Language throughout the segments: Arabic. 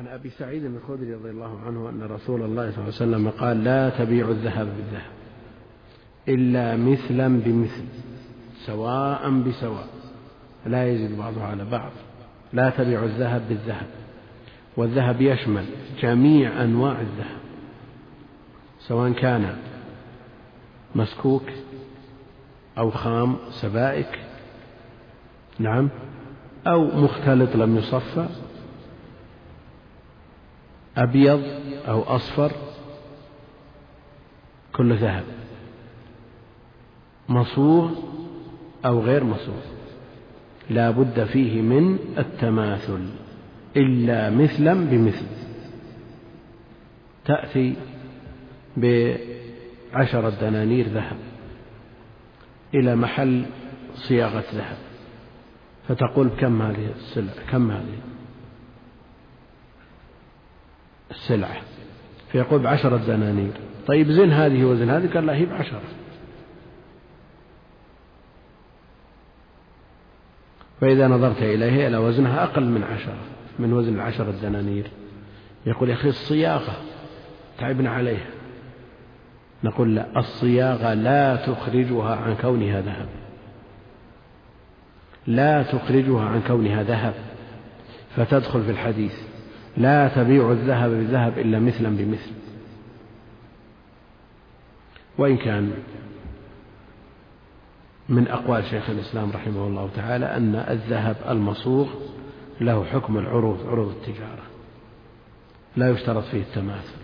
عن أبي سعيد الخدري رضي الله عنه أن رسول الله صلى الله عليه وسلم قال لا تبيع الذهب بالذهب إلا مثلا بمثل سواء بسواء. لا يزيد بعضها على بعض. لا تبيع الذهب بالذهب. والذهب يشمل جميع أنواع الذهب سواء كان مسكوك أو خام سبائك نعم أو مختلط لم يصفى. أبيض أو أصفر كل ذهب. مصوغ أو غير مصوغ. لا بد فيه من التماثل إلا مثلا بمثل. تأتي بعشرة دنانير ذهب إلى محل صياغة ذهب فتقول كم هذه السلعة كم هذه؟ السلعة فيقول بعشرة دنانير. طيب زن هذه وزن هذه؟ قال لا هي بعشرة. فإذا نظرت إليها إلى وزنها أقل من عشرة من وزن العشرة دنانير. يقول يا أخي الصياغة تعبنا عليها. نقول لا الصياغة لا تخرجها عن كونها ذهب. لا تخرجها عن كونها ذهب. فتدخل في الحديث. لا تبيع الذهب بالذهب إلا مثلا بمثل. وإن كان من أقوال شيخ الإسلام رحمه الله تعالى أن الذهب المصوغ له حكم العروض عروض التجارة. لا يشترط فيه التماثل.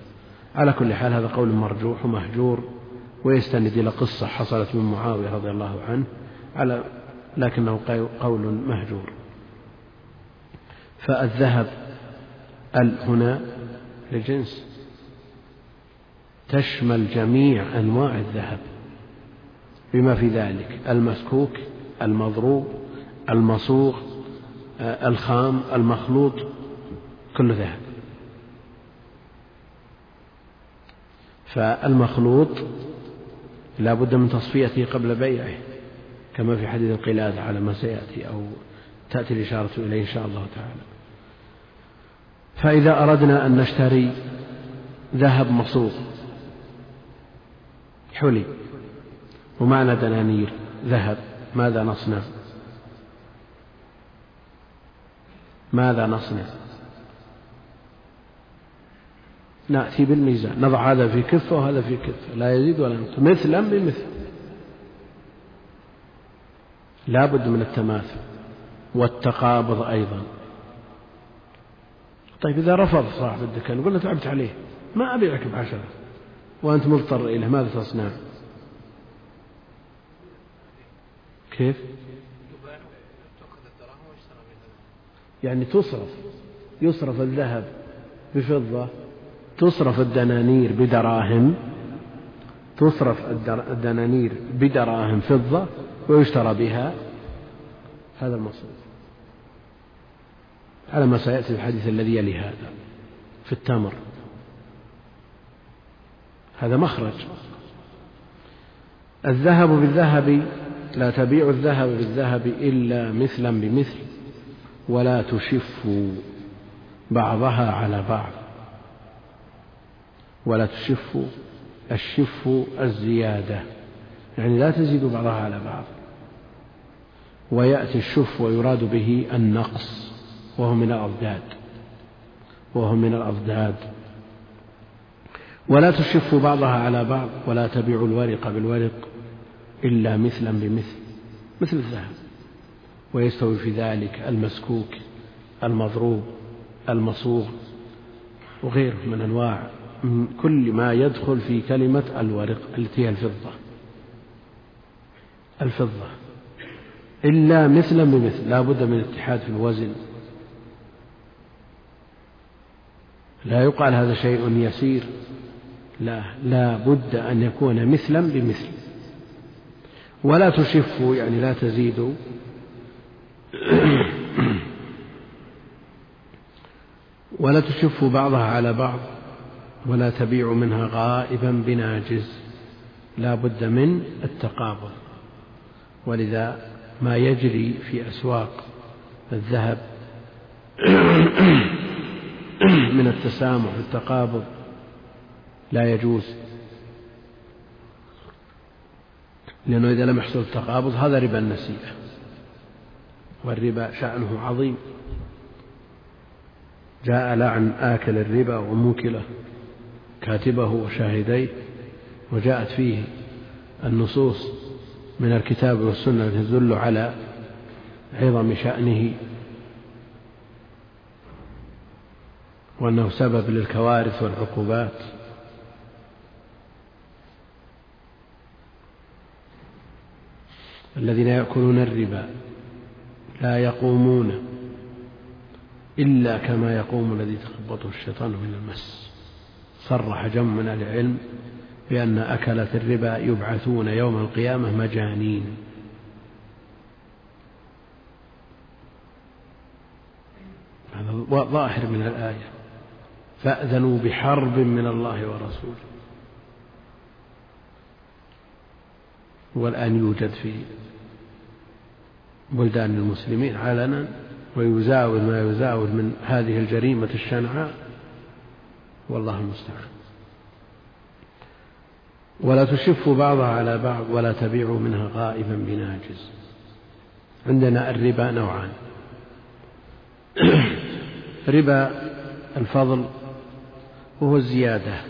على كل حال هذا قول مرجوح ومهجور ويستند إلى قصة حصلت من معاوية رضي الله عنه على لكنه قول مهجور. فالذهب ال هنا للجنس. تشمل جميع أنواع الذهب بما في ذلك المسكوك المضروب المصوغ الخام المخلوط كل ذهب. فالمخلوط لا بد من تصفيته قبل بيعه كما في حديث القلادة على ما سيأتي أو تأتي الإشارة إليه إن شاء الله تعالى. فإذا أردنا أن نشتري ذهب مصوغ. حلي. ومعنا دنانير. ذهب. ماذا نصنع؟ ماذا نصنع؟ نأتي بالميزان. نضع هذا في كفة وهذا في كفة لا يزيد ولا ينقص. مثلا بمثل. لا بد من التماثل. والتقابض أيضا. طيب إذا رفض صاحب الدكان نقول له تعبت عليه ما أبيعك بعشرة؟ وأنت مضطر إليه ماذا تصنع؟ كيف؟ يعني تصرف يصرف الذهب بفضة تصرف الدنانير بدراهم تصرف الدنانير بدراهم فضة ويشترى بها هذا المصروف على ما سيأتي الحديث الذي يلي هذا في التمر. هذا مخرج. الذهب بالذهب لا تبيع الذهب بالذهب إلا مثلا بمثل ولا تشف بعضها على بعض. ولا تشف الشف الزيادة. يعني لا تزيد بعضها على بعض. ويأتي الشف ويراد به النقص. وهو من الأضداد. وهو من الأضداد. ولا تشف بعضها على بعض ولا تبيع الورق بالورق إلا مثلا بمثل مثل الذهب. ويستوي في ذلك المسكوك المضروب المصوغ وغيره من أنواع من كل ما يدخل في كلمة الورق التي هي الفضة. الفضة. إلا مثلا بمثل لا بد من اتحاد في الوزن. لا يقال هذا شيء يسير. لا لا بد أن يكون مثلا بمثل. ولا تشف يعني لا تزيد ولا تشف بعضها على بعض. ولا تبيع منها غائبا بناجز لا بد من التقابض. ولذا ما يجري في أسواق الذهب من التسامح والتقابض لا يجوز. لأنه إذا لم يحصل التقابض هذا ربا النسيئة والربا شأنه عظيم. جاء لعن آكل الربا وموكله كاتبه وشاهديه وجاءت فيه النصوص من الكتاب والسنة تدل على عظم شأنه وأنه سبب للكوارث والعقوبات. الذين يأكلون الربا لا يقومون إلا كما يقوم الذي تخبطه الشيطان من المس. صرح جم من العلم بأن أكلة الربا يبعثون يوم القيامة مجانين. هذا ظاهر من الآية. فأذنوا بحرب من الله ورسوله. والآن يوجد في بلدان المسلمين علنا ويزاول ما يزاول من هذه الجريمة الشنعاء. والله المستعان. ولا تشفوا بعضها على بعض ولا تبيعوا منها غائبا بناجز عندنا الربا نوعان. ربا الفضل وهو الزيادة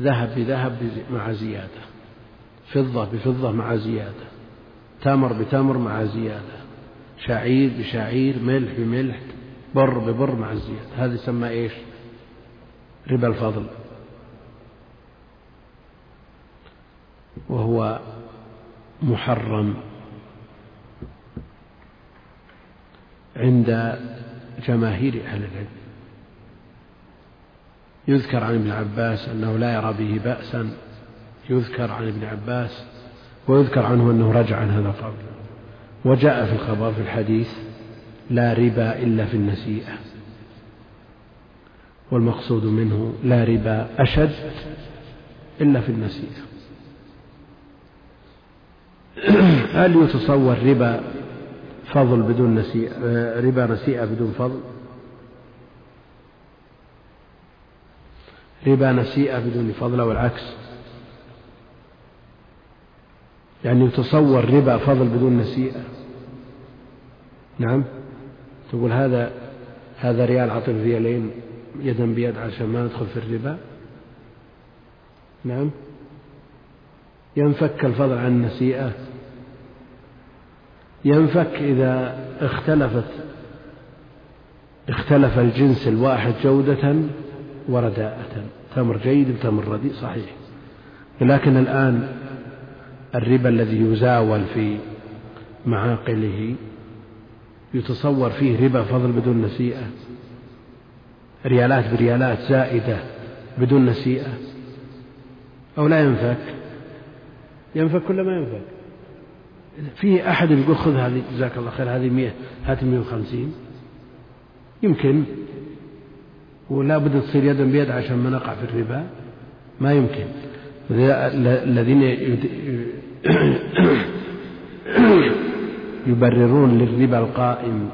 ذهب بذهب مع زيادة. فضة بفضة مع زيادة. تمر بتمر مع زيادة. شعير بشعير ملح بملح بر ببر مع الزيادة هذا يسمى إيش؟ ربا الفضل. وهو محرم. عند جماهير أهل العلم. يذكر عن ابن عباس أنه لا يرى به بأسا يذكر عن ابن عباس ويذكر عنه أنه رجع عن هذا القول. وجاء في الخبر في الحديث لا ربا إلا في النسيئة. والمقصود منه لا ربا أشد إلا في النسيئة. هل يتصور ربا فضل بدون نسيئة ربا نسيئة بدون فضل؟ ربا نسيئة بدون فضل أو العكس يعني يتصور ربا فضل بدون نسيئة. نعم؟ تقول هذا هذا ريال عطل ريالين يدا بيد عشان ما ندخل في الربا؟ نعم؟ ينفك الفضل عن النسيئة. ينفك إذا اختلفت اختلف الجنس الواحد جودة ورداءة تمر جيد وتمر رديء؟ صحيح. لكن الآن الربا الذي يزاول في معاقله يتصور فيه ربا فضل بدون نسيئة ريالات بريالات زائدة بدون نسيئة أو لا ينفك؟ ينفك كل ما ينفك؟ في أحد يقول خذ هذه جزاك الله خير هذه مئة هات مئة وخمسين. يمكن. ولا بد تصير يدا بيد عشان ما نقع في الربا؟ ما يمكن. الذين يبررون للربا القائم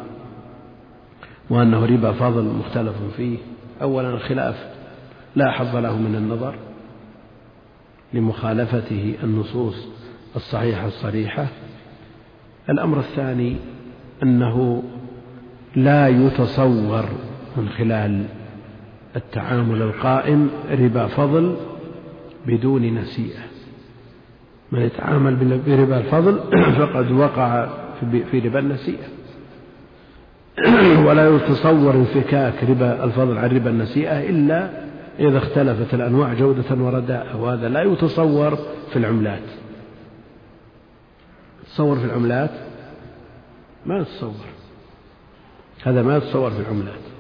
وأنه ربا فضل مختلف فيه. أولا الخلاف لا حظ له من النظر لمخالفته النصوص الصحيحة الصريحة. الأمر الثاني أنه لا يتصور من خلال التعامل القائم ربا فضل بدون نسيئة. من يتعامل بربا الفضل فقد وقع في ربا النسيئة. ولا يتصور انفكاك ربا الفضل عن ربا النسيئة إلا إذا اختلفت الأنواع جودة ورداء. وهذا لا يتصور في العملات. تصور في العملات؟ ما يتصور. هذا ما يتصور في العملات.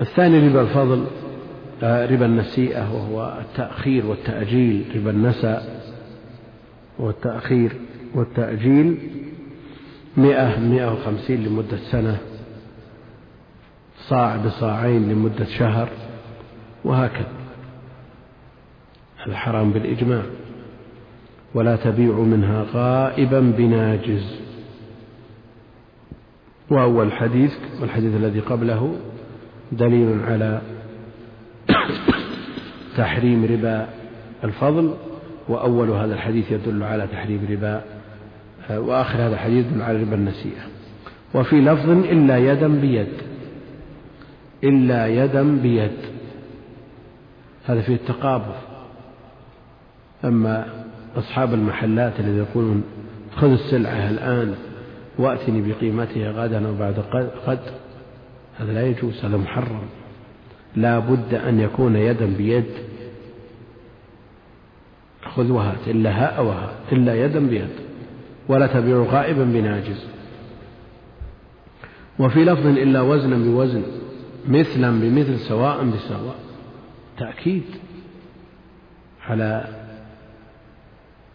الثاني ربا الفضل آه، ربا النسيئة وهو التأخير والتأجيل ربا النسأ والتأخير والتأجيل مئة مئة وخمسين لمدة سنة صاع بصاعين لمدة شهر وهكذا. هذا حرام بالإجماع. ولا تبيع منها غائبا بناجز. وأول الحديث والحديث الذي قبله دليل على تحريم ربا الفضل وأول هذا الحديث يدل على تحريم ربا وآخر هذا الحديث يدل على ربا النسيئة. وفي لفظ إلا يدا بيد إلا يدا بيد. هذا فيه التقابض. أما أصحاب المحلات الذين يقولون خذ السلعة الآن وأتني بقيمتها غدا أو بعد غد هذا لا يجوز هذا محرم. لا بد أن يكون يدا بيد. خذ وهات إلا هاء وهاء إلا يدا بيد ولا تبيع غائبا بناجز. وفي لفظ إلا وزنا بوزن مثلا بمثل سواء بسواء. تأكيد على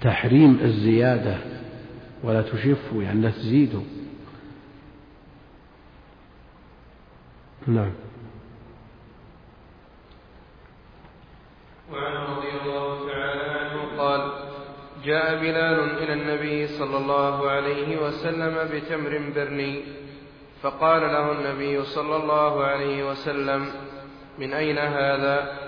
تحريم الزيادة ولا تشفوا يعني لا تزيدوا. نعم. وعن رضي الله تعالى عنه قال جاء بلال إلى النبي صلى الله عليه وسلم بتمر برني فقال له النبي صلى الله عليه وسلم من أين هذا؟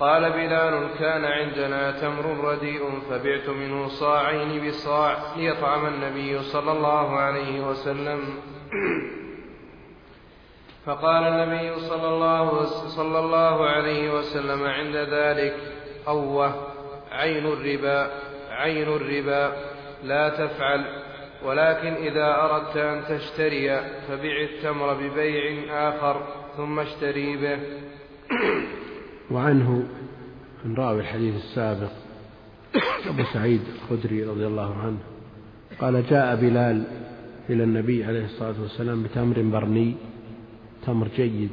قال بلال كان عندنا تمر رديء فبعت منه صاعين بصاع ليطعم النبي صلى الله عليه وسلم. فقال النبي صلى الله, صلى الله عليه وسلم عند ذلك أوه عين الربا عين الربا لا تفعل ولكن إذا أردت أن تشتري فبع التمر ببيع آخر ثم اشتري به. وعنه من راوي الحديث السابق أبو سعيد الخدري رضي الله عنه قال جاء بلال إلى النبي عليه الصلاة والسلام بتمر برني تمر جيد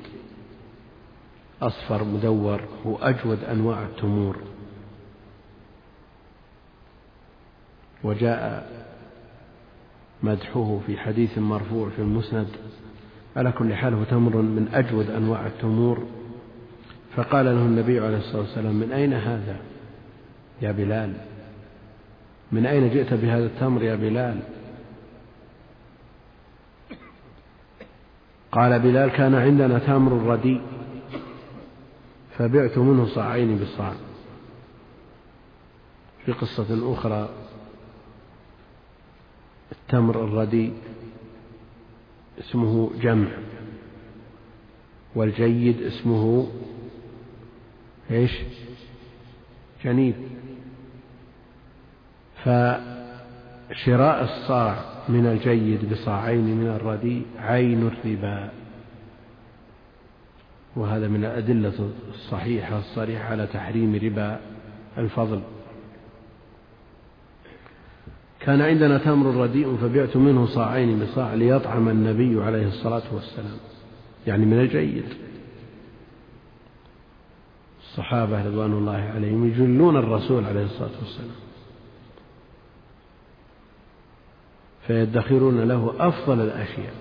أصفر مدور هو أجود أنواع التمور. وجاء مدحه في حديث مرفوع في المسند على كل حال هو تمر من أجود أنواع التمور. فقال له النبي عليه الصلاة والسلام من أين هذا يا بلال؟ من أين جئت بهذا التمر يا بلال؟ قال بلال كان عندنا تمر رديء فبعت منه صاعين بصاع في قصة أخرى التمر الرديء اسمه جمع والجيد اسمه إيش؟ جنيب فشراء الصاع من الجيد بصاعين من الرديء عين الربا. وهذا من الأدلة الصحيحة الصريحة على تحريم ربا الفضل. كان عندنا تمر رديء فبعت منه صاعين بصاع ليطعم النبي عليه الصلاة والسلام يعني من الجيد. الصحابة رضوان الله عليهم يجلون الرسول عليه الصلاة والسلام. فيدخرون له أفضل الأشياء.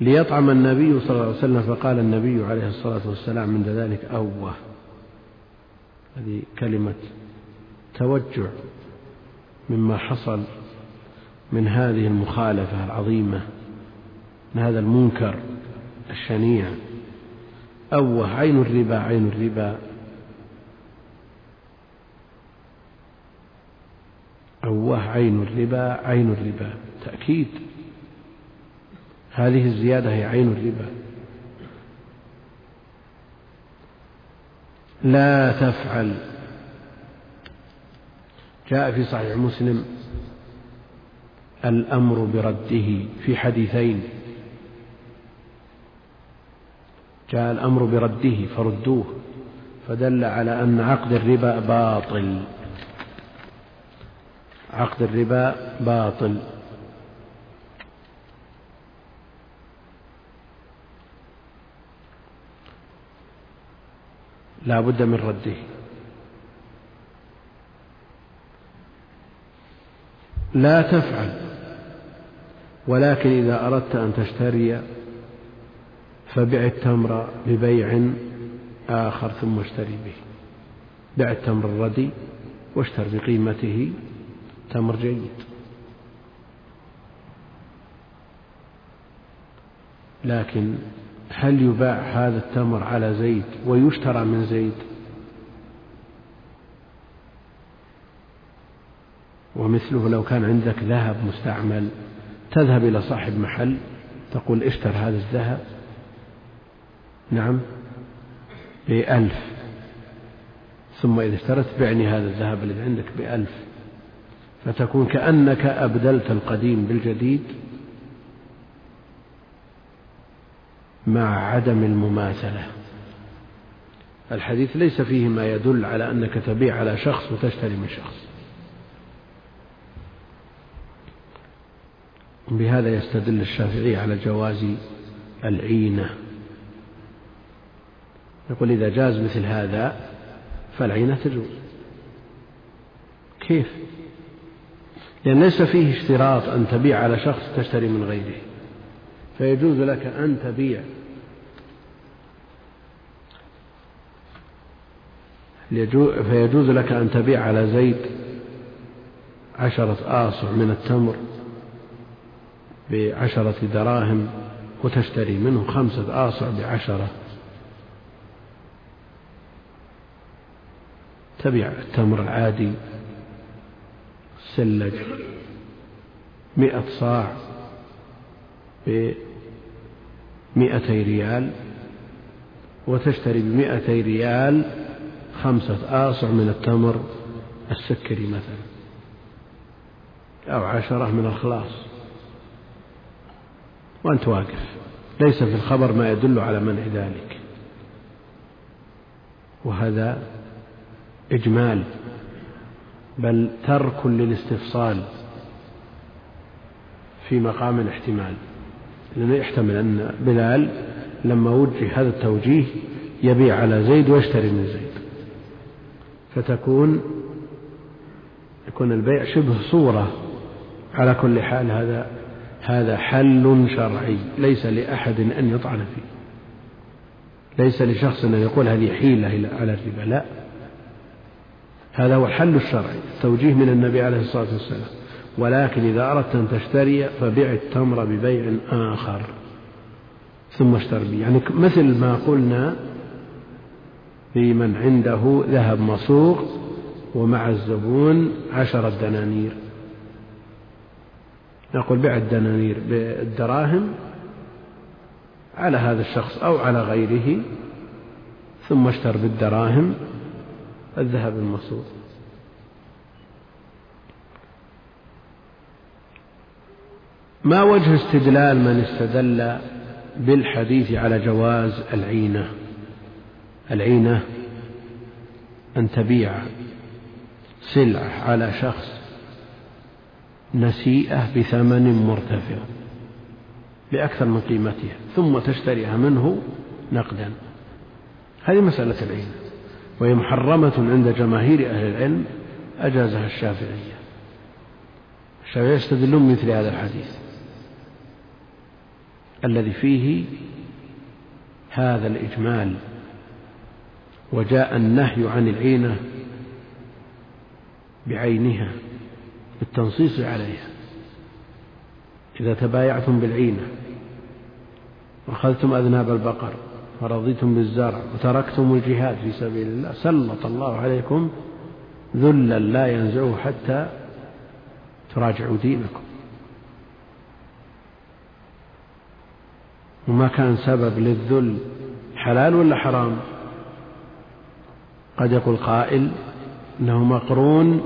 ليطعم النبي صلى الله عليه وسلم فقال النبي عليه الصلاة والسلام عند ذلك أوه. هذه كلمة توجع مما حصل من هذه المخالفة العظيمة من هذا المنكر الشنيع. أوه عين الربا عين الربا. أوه عين الربا عين الربا. تأكيد. هذه الزيادة هي عين الربا. لا تفعل. جاء في صحيح مسلم الأمر برده في حديثين. جاء الأمر برده فردوه. فدل على أن عقد الربا باطل. عقد الربا باطل. لا بد من رده. لا تفعل ولكن إذا أردت أن تشتري فبع التمر ببيع آخر ثم اشتري به. بع التمر الردي واشتر بقيمته. تمر جيد لكن هل يباع هذا التمر على زيد ويشترى من زيد؟ ومثله لو كان عندك ذهب مستعمل تذهب إلى صاحب محل تقول اشتر هذا الذهب. نعم. بألف. ثم إذا اشترت بعني هذا الذهب الذي عندك بألف. فتكون كأنك أبدلت القديم بالجديد مع عدم المماثلة. الحديث ليس فيه ما يدل على أنك تبيع على شخص وتشتري من شخص. بهذا يستدل الشافعي على جواز العينة. يقول إذا جاز مثل هذا فالعينة تجوز. كيف؟ لأن ليس فيه اشتراط أن تبيع على شخص تشتري من غيره. فيجوز لك أن تبيع. فيجوز لك أن تبيع على زيد عشرة آصع من التمر بعشرة دراهم وتشتري منه خمسة آصع بعشرة. تبيع التمر العادي سلج مئة صاع بمئتي ريال وتشتري بمئتي ريال خمسة آصع من التمر السكري مثلا أو عشرة من الخلاص. وأنت واقف. ليس في الخبر ما يدل على منع ذلك. وهذا إجمال بل ترك للاستفصال في مقام الاحتمال. لأنه يحتمل أن بلال لما وجه هذا التوجيه يبيع على زيد ويشتري من زيد. فتكون يكون البيع شبه صورة على كل حال هذا هذا حل شرعي. ليس لأحد أن يطعن فيه. ليس لشخص أن يقول هذه حيلة على الربا. لا. هذا هو الحل الشرعي التوجيه من النبي عليه الصلاة والسلام. ولكن إذا أردت أن تشتري فبيع التمر ببيع آخر. ثم اشتر به. يعني مثل ما قلنا في من عنده ذهب مصوغ ومع الزبون عشرة دنانير نقول بع الدنانير بالدراهم على هذا الشخص أو على غيره ثم اشتر بالدراهم. الذهب المصوغ ما وجه استدلال من استدل بالحديث على جواز العينة؟ العينة أن تبيع سلعة على شخص نسيئة بثمن مرتفع بأكثر من قيمتها ثم تشتريها منه نقدا. هذه مسألة العينة. وهي محرمة عند جماهير أهل العلم أجازها الشافعية. الشافعية يستدلون مثل هذا الحديث. الذي فيه هذا الإجمال وجاء النهي عن العينة بعينها بالتنصيص عليها. إذا تبايعتم بالعينة وأخذتم أذناب البقر ورضيتم بالزرع وتركتم الجهاد في سبيل الله سلط الله عليكم ذلا لا ينزعه حتى تراجعوا دينكم. وما كان سبب للذل حلال ولا حرام؟ قد يقول قائل إنه مقرون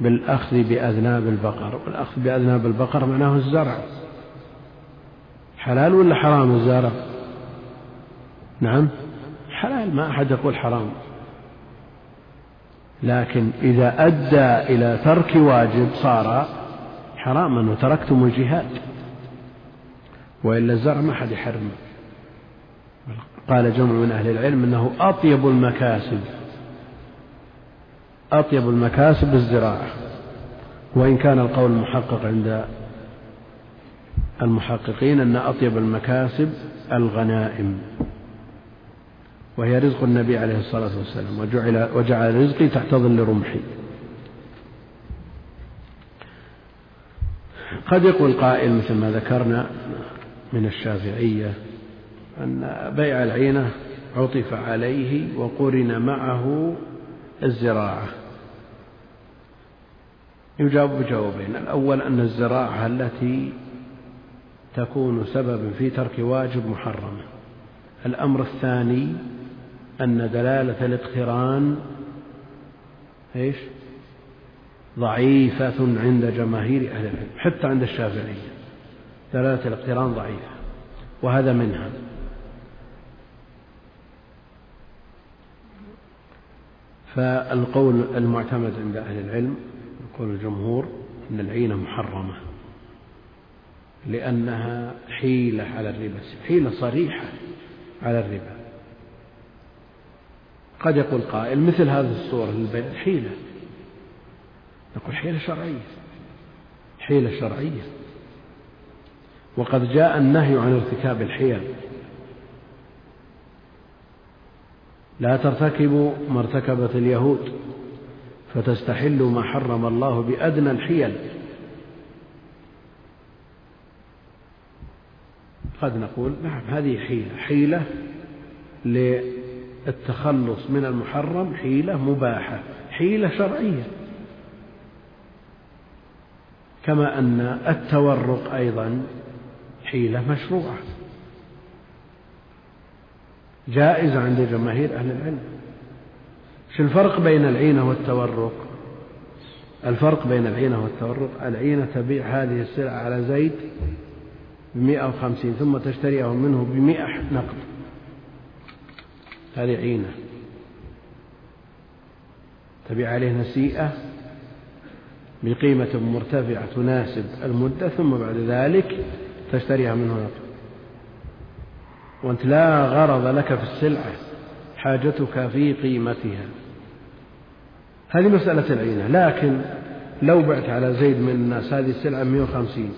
بالأخذ بأذناب البقر والأخذ بأذناب البقر معناه الزرع. حلال ولا حرام الزرع؟ نعم. حلال ما أحد يقول حرام. لكن إذا أدى إلى ترك واجب صار حراما وتركتم الجهاد. وإلا الزرع ما حد يحرمه قال جمع من أهل العلم أنه أطيب المكاسب. أطيب المكاسب الزراعة وإن كان القول المحقق عند المحققين أن أطيب المكاسب الغنائم. وهي رزق النبي عليه الصلاة والسلام وجعل, وجعل رزقي تحت ظل رمحي. قد يقول قائل مثل ما ذكرنا من الشافعية أن بيع العينة عطف عليه وقرن معه الزراعة. يجاوب بجوابين. الأول أن الزراعة التي تكون سببا في ترك واجب محرمة الأمر الثاني أن دلالة الاقتران إيش؟ ضعيفة عند جماهير أهل العلم حتى عند الشافعية. دلالة الاقتران ضعيفة وهذا منها فالقول المعتمد عند أهل العلم قول الجمهور أن العينة محرمة لأنها حيلة على الربا حيلة صريحة على الربا. قد يقول قائل مثل هذه الصورة للبيع حيلة. نقول حيلة شرعية. حيلة شرعية. وقد جاء النهي عن ارتكاب الحيل. لا ترتكبوا ما ارتكبت اليهود فتستحلوا ما حرم الله بأدنى الحيل. قد نقول نعم هذه حيلة. حيلة للتخلص من المحرم حيلة مباحة حيلة شرعية. كما أن التورق أيضا حيلة مشروعة. جائزة عند جماهير أهل العلم. شو الفرق بين العينة والتورق؟ الفرق بين العينة والتورق العينة تبيع هذه السلعة على زيت بمئة وخمسين ثم تشتريه منه بمئة نقد. هذه عينة. تبيع عليه نسيئة بقيمة مرتفعة تناسب المدة ثم بعد ذلك تشتريها منه نقد وأنت لا غرض لك في السلعة حاجتك في قيمتها. هذه مسألة العينة. لكن لو بعت على زيد من الناس هذه السلعة 150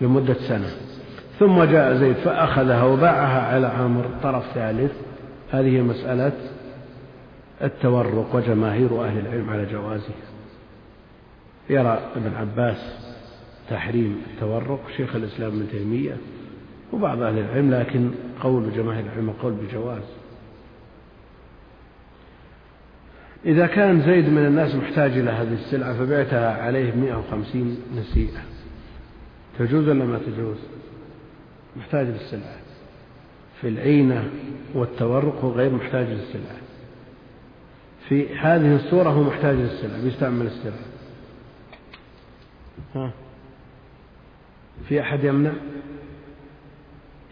لمدة سنة. ثم جاء زيد فأخذها وباعها على عامر طرف ثالث. هذه مسألة التورق وجماهير أهل العلم على جوازها يرى ابن عباس تحريم التورق شيخ الإسلام ابن تيمية وبعض أهل العلم لكن قول جماهير العلم قول بجواز. إذا كان زيد من الناس محتاج إلى هذه السلعة فبعتها عليه بمئة وخمسين نسيئة. تجوز ولا ما تجوز؟ محتاج للسلعة. في العينة والتورق هو غير محتاج للسلعة. في هذه الصورة هو محتاج للسلعة بيستعمل السلعة. ها؟ في أحد يمنع؟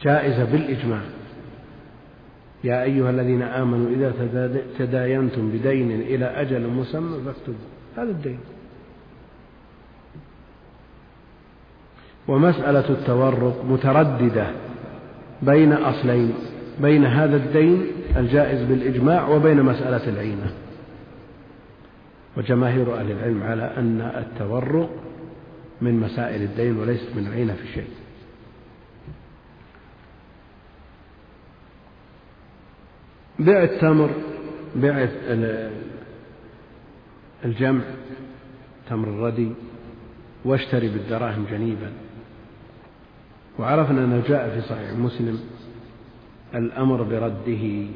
جائزة بالإجماع. يا أيها الذين آمنوا إذا تداينتم بدين إلى أجل مسمى فاكتبوا هذا الدين. ومسألة التورق مترددة. بين أصلين بين هذا الدين الجائز بالإجماع وبين مسألة العينة. وجماهير أهل العلم على أن التورق من مسائل الدين وليست من العينة في شيء. بيع التمر بيع الجمع تمر الردي واشتري بالدراهم جنيبا. وعرفنا أنه جاء في صحيح مسلم الأمر برده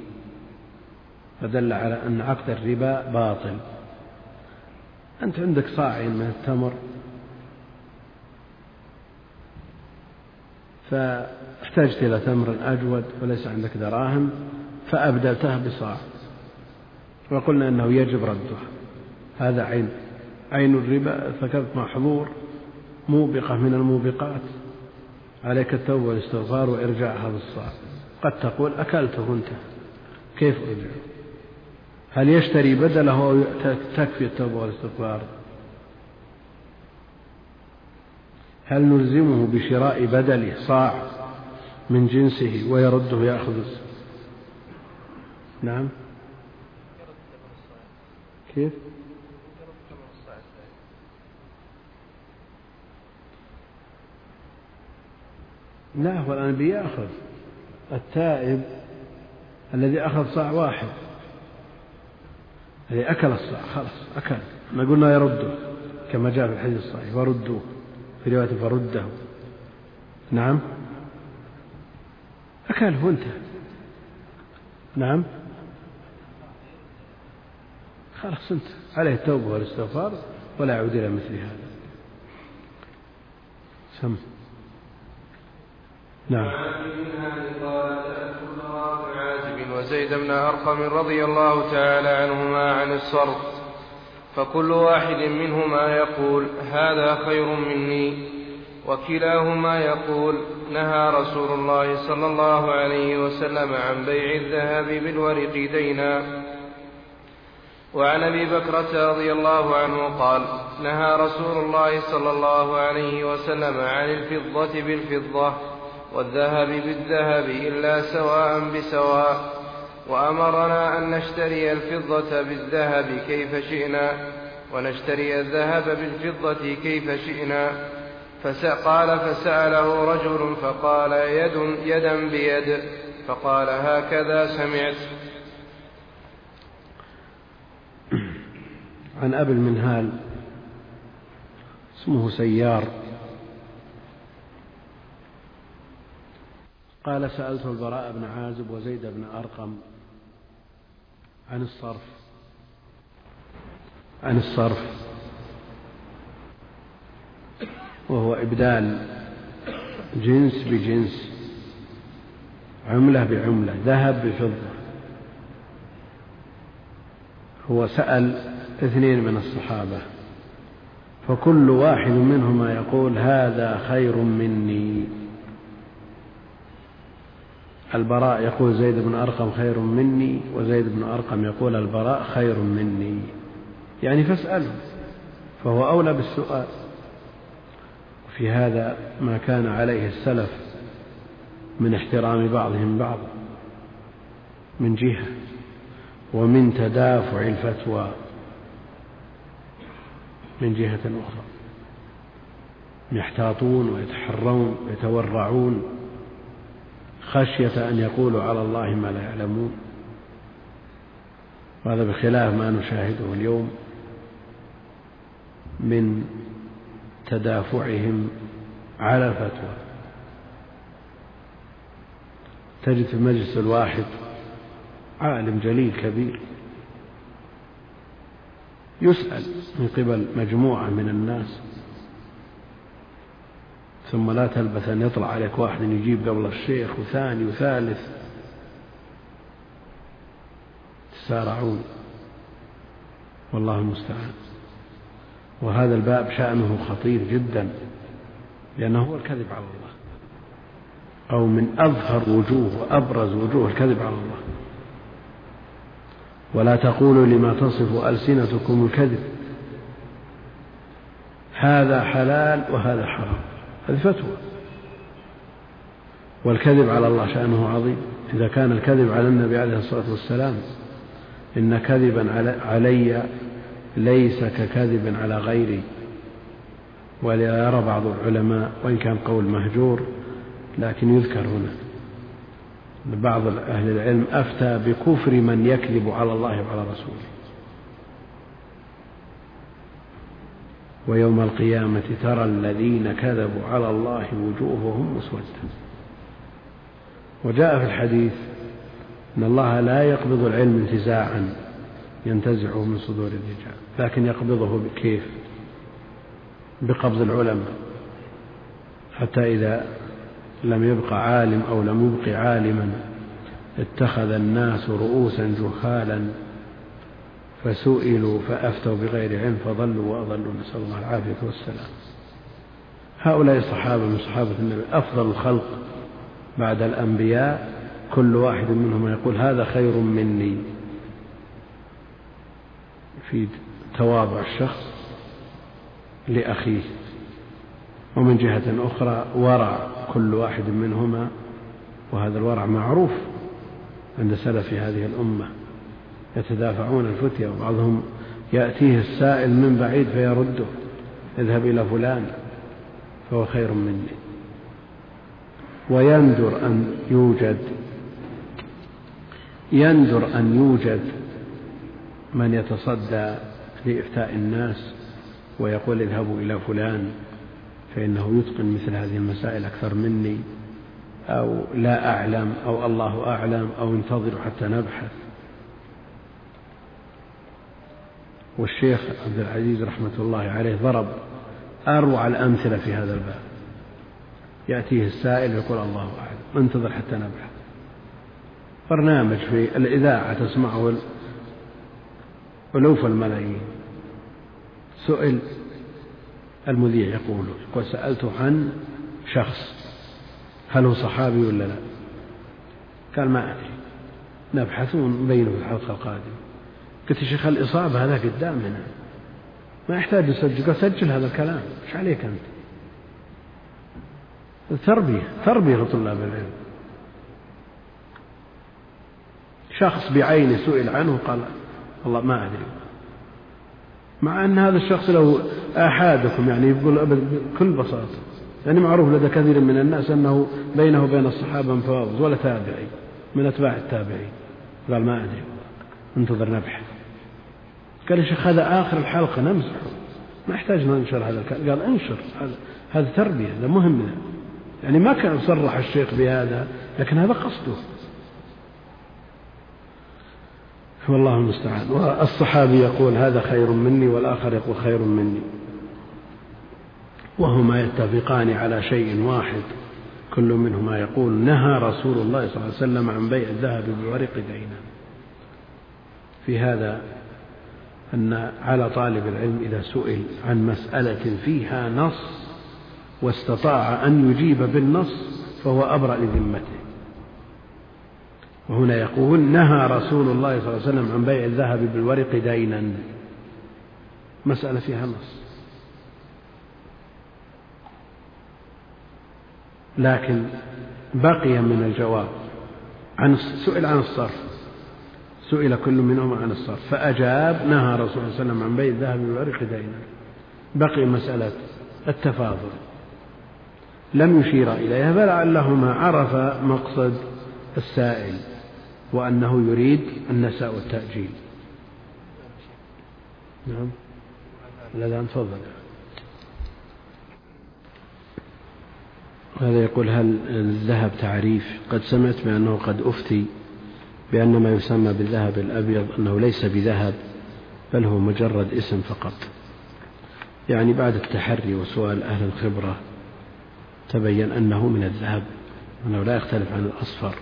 فدل على أن عقد الربا باطل. أنت عندك صاعين من التمر فاحتجت إلى تمر أجود وليس عندك دراهم فأبدلتها بصاع. وقلنا أنه يجب ردها هذا عين عين الربا ذكرت محظور موبقة من الموبقات. عليك التوبة والاستغفار وإرجاع هذا الصاع. قد تقول أكلته أنت. كيف أرجع؟ هل يشتري بدله أو تكفي التوبة والاستغفار؟ هل نلزمه بشراء بدله صاع من جنسه ويرده يأخذ نعم. كيف؟ لا هو الآن بيأخذ التائب الذي أخذ صاع واحد. الذي أكل الصاع خلاص أكل. ما قلنا يرده كما جاء في الحديث الصحيح وردوه. في رواية فرده. نعم. أكله انتهى نعم. خلاص أنت. عليه التوبة والاستغفار ولا يعود إلى مثل هذا. سم. نعم. وزيد بن أرقم رضي الله تعالى عنهما عن الصرف فكل واحد منهما يقول هذا خير مني. وكلاهما يقول نهى رسول الله صلى الله عليه وسلم عن بيع الذهب بالورق دينا. وعن أبي بكرة رضي الله عنه قال نهى رسول الله صلى الله عليه وسلم عن الفضة بالفضة. والذهب بالذهب إلا سواء بسواء. وأمرنا أن نشتري الفضة بالذهب كيف شئنا ونشتري الذهب بالفضة كيف شئنا. قال فسأله رجل فقال يد يدا بيد. فقال هكذا سمعت. عن أبي المنهال اسمه سيار. قال سألت البراء بن عازب وزيد بن أرقم عن الصرف عن الصرف وهو إبدال جنس بجنس عملة بعملة ذهب بفضة. هو سأل اثنين من الصحابة فكل واحد منهما يقول هذا خير مني. البراء يقول زيد بن أرقم خير مني وزيد بن أرقم يقول البراء خير مني. يعني فاسأله فهو أولى بالسؤال. في هذا ما كان عليه السلف من احترام بعضهم بعضا من جهة ومن تدافع الفتوى من جهة أخرى. يحتاطون ويتحرون ويتورعون خشية أن يقولوا على الله ما لا يعلمون. وهذا بخلاف ما نشاهده اليوم من تدافعهم على الفتوى. تجد في المجلس الواحد عالم جليل كبير يسأل من قبل مجموعة من الناس ثم لا تلبث أن يطلع عليك واحد يجيب قبل الشيخ وثاني وثالث. تسارعون. والله المستعان. وهذا الباب شأنه خطير جدا لأنه هو الكذب على الله. أو من أظهر وجوه وأبرز وجوه الكذب على الله. ولا تقولوا لما تصف ألسنتكم الكذب. هذا حلال وهذا حرام. هذه فتوى. والكذب على الله شأنه عظيم. إذا كان الكذب على النبي عليه الصلاة والسلام إن كذبا علي ليس ككذب على غيري. ولا يرى بعض العلماء وإن كان قول مهجور لكن يذكر هنا. بعض أهل العلم أفتى بكفر من يكذب على الله وعلى رسوله. ويوم القيامة ترى الذين كذبوا على الله وجوههم مسودة. وجاء في الحديث أن الله لا يقبض العلم انتزاعا ينتزعه من صدور الرجال لكن يقبضه كيف بقبض العلماء. حتى إذا لم يبق عالم أو لم يبق عالما اتخذ الناس رؤوسا جهالا فسئلوا فأفتوا بغير علم فضلوا وأضلوا نسأل الله العافية والسلام. هؤلاء الصحابة من صحابة النبي أفضل الخلق بعد الأنبياء كل واحد منهم يقول هذا خير مني. في تواضع الشخص لأخيه. ومن جهة أخرى ورع كل واحد منهما وهذا الورع معروف عند سلف هذه الأمة. يتدافعون الفتية وبعضهم يأتيه السائل من بعيد فيرده اذهب إلى فلان فهو خير مني. ويندر أن يوجد يندر أن يوجد من يتصدى لإفتاء الناس ويقول اذهبوا إلى فلان فإنه يتقن مثل هذه المسائل أكثر مني أو لا أعلم أو الله أعلم أو انتظروا حتى نبحث. والشيخ عبد العزيز رحمة الله عليه ضرب أروع الأمثلة في هذا الباب. يأتيه السائل يقول الله أعلم. انتظر حتى نبحث. برنامج في الإذاعة تسمعه ألوف الملايين. سئل المذيع يقول يقول سألته عن شخص هل هو صحابي ولا لا؟ قال ما أدري. نبحث ونبينه في الحلقة القادمة. قلت يا شيخ الإصابة هذا قدامنا ما يحتاج يسجل. قال سجل هذا الكلام. إيش عليك أنت؟ تربية. تربية لطلاب العلم. شخص بعينه سئل عنه قال والله ما أدري. مع أن هذا الشخص له آحادكم يعني يقول بكل بساطة. يعني معروف لدى كثير من الناس أنه بينه وبين الصحابة مفاوض ولا تابعي. من أتباع التابعين. قال ما أدري. انتظر نبحث. قال يا شيخ هذا آخر الحلقة نمسحه ما يحتاج ننشر هذا الكلام. قال انشر هذا هذا تربية هذا مهم. يعني ما كان صرح الشيخ بهذا لكن هذا قصده. والله المستعان. والصحابي يقول هذا خير مني والآخر يقول خير مني. وهما يتفقان على شيء واحد. كل منهما يقول نهى رسول الله صلى الله عليه وسلم عن بيع الذهب بالورق دينا في هذا أن على طالب العلم إذا سئل عن مسألة فيها نص واستطاع أن يجيب بالنص فهو أبرأ لذمته. وهنا يقول نهى رسول الله صلى الله عليه وسلم عن بيع الذهب بالورق دينا. مسألة فيها نص. لكن بقي من الجواب عن سئل عن الصرف. سئل كل منهما عن الصرف فأجاب نهى رسول الله صلى الله عليه وسلم عن بيع الذهب بالورق دينا. بقي مسألة التفاضل. لم يشير إليها فلعلهما عرف مقصد السائل وأنه يريد النساء والتأجيل. نعم. الأذان تفضل. هذا يقول هل الذهب تعريف؟ قد سمعت بأنه قد أفتي. بأن ما يسمى بالذهب الأبيض أنه ليس بذهب بل هو مجرد اسم فقط. يعني بعد التحري وسؤال أهل الخبرة تبين أنه من الذهب أنه لا يختلف عن الأصفر.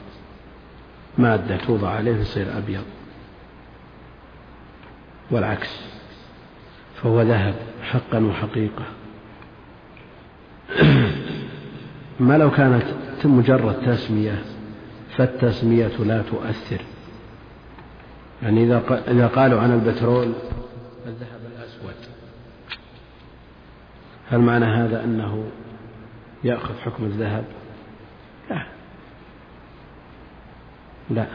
مادة توضع عليه فيصير أبيض. والعكس فهو ذهب حقا وحقيقة. ما لو كانت مجرد تسمية فالتسمية لا تؤثر. يعني إذا إذا قالوا عن البترول الذهب الأسود. هل معنى هذا أنه يأخذ حكم الذهب؟ لا. لا.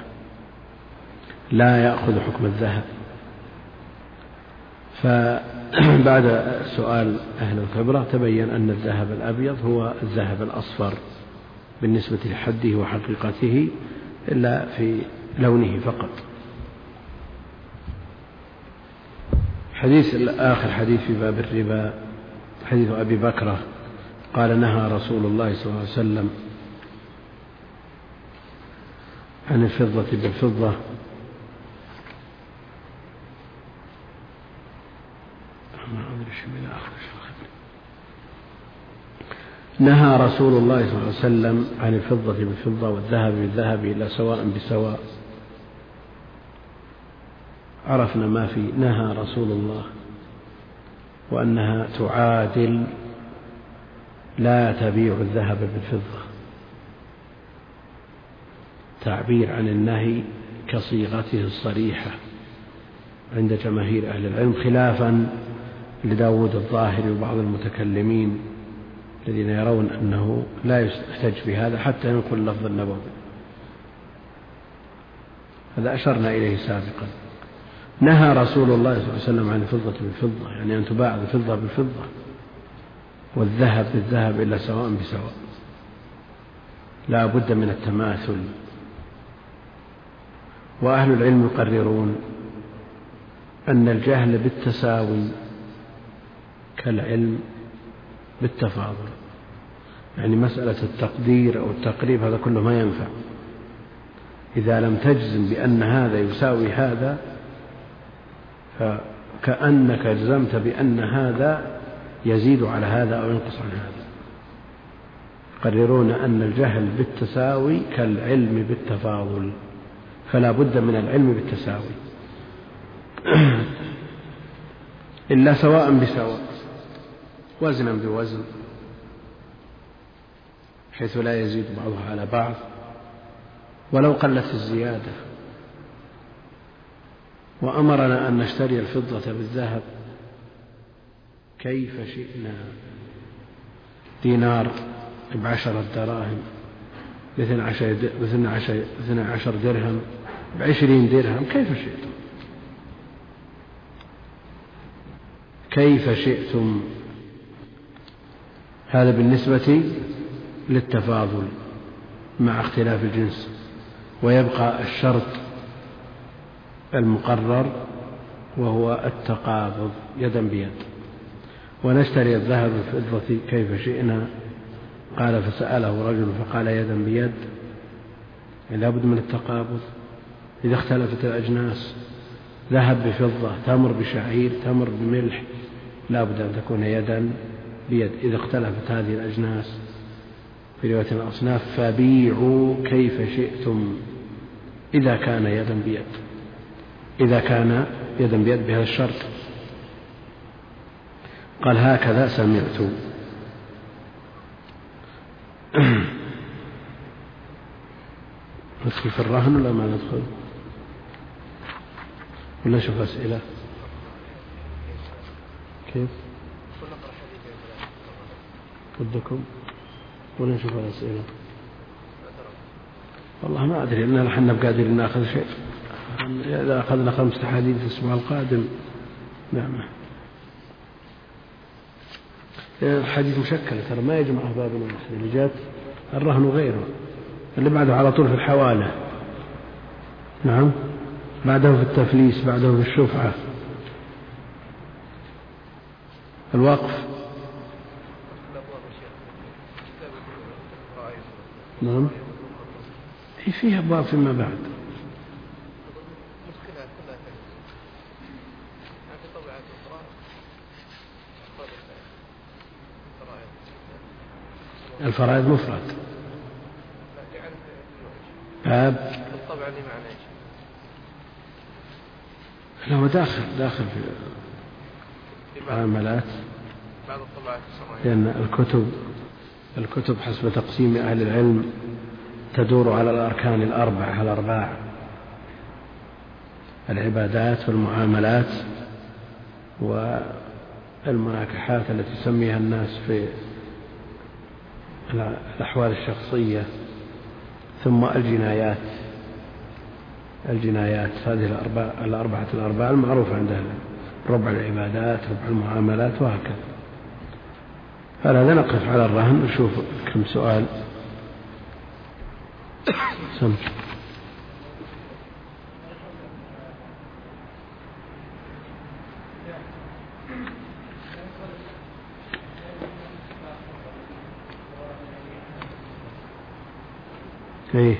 لا يأخذ حكم الذهب. فبعد سؤال أهل الخبرة تبين أن الذهب الأبيض هو الذهب الأصفر. بالنسبة لحده وحقيقته إلا في لونه فقط. حديث آخر حديث في باب الربا حديث أبي بكرة قال نهى رسول الله صلى الله عليه وسلم عن الفضة بالفضة. ما أدري من آخر نهى رسول الله صلى الله عليه وسلم عن الفضة بالفضة والذهب بالذهب إلى سواء بسواء. عرفنا ما في نهى رسول الله وأنها تعادل لا تبيع الذهب بالفضة. تعبير عن النهي كصيغته الصريحة عند جماهير أهل العلم خلافا لداود الظاهري وبعض المتكلمين. الذين يرون أنه لا يحتج بهذا حتى ينقل اللفظ النبوي. هذا أشرنا إليه سابقا. نهى رسول الله صلى الله عليه وسلم عن الفضة بالفضة يعني أن تباع الفضة بالفضة والذهب بالذهب إلا سواء بسواء. لا بد من التماثل. وأهل العلم يقررون أن الجهل بالتساوي كالعلم بالتفاضل. يعني مسألة التقدير أو التقريب هذا كله ما ينفع. إذا لم تجزم بأن هذا يساوي هذا فكأنك جزمت بأن هذا يزيد على هذا أو ينقص عن هذا. يقررون أن الجهل بالتساوي كالعلم بالتفاضل فلا بد من العلم بالتساوي. إلا سواء بسواء. وزنا بوزن حيث لا يزيد بعضها على بعض ولو قلت الزيادة. وأمرنا أن نشتري الفضة بالذهب. كيف شئنا؟ دينار بعشرة دراهم باثنى عشر درهم بعشرين درهم. كيف شئتم؟ كيف شئتم؟ هذا بالنسبة للتفاضل مع اختلاف الجنس ويبقى الشرط المقرر وهو التقابض يدا بيد. ونشتري الذهب والفضة كيف شئنا. قال فسأله رجل فقال يدا بيد لا بد من التقابض. إذا اختلفت الأجناس ذهب بفضة تمر بشعير تمر بملح لا بد أن تكون يدا بيد إذا اختلفت هذه الأجناس في رواية الأصناف فبيعوا كيف شئتم إذا كان يدا بيد. إذا كان يدا بيد بهذا الشرط. قال هكذا سمعت. ندخل في الرهن ولا ما ندخل؟ ولا نشوف أسئلة؟ كيف؟ ودكم ولا نشوف الأسئلة والله ما أدري أننا نحن بقادرين نأخذ شيء. إذا أخذنا خمسة حديث الأسبوع القادم نعم. الحديث مشكل ترى ما يجمع باب واحد اللي جات الرهن وغيره. اللي بعده على طول في الحوالة. نعم. بعده في التفليس بعده في الشفعة. الوقف. نعم. هي فيها أبواب فيما بعد. الفرائض مفرد. باب. بالطبع اللي معنى لا هو داخل داخل في المعاملات بعض الطبعات لأن الكتب الكتب حسب تقسيم أهل العلم تدور على الأركان الأربعة الأرباع. العبادات والمعاملات والمناكحات التي يسميها الناس في الأحوال الشخصية ثم الجنايات. الجنايات هذه الأربعة الأربعة الأرباع المعروفة عند أهل ربع العبادات ربع المعاملات وهكذا. فلهذا نقف على الرهن؟ نشوف كم سؤال. سم. إيه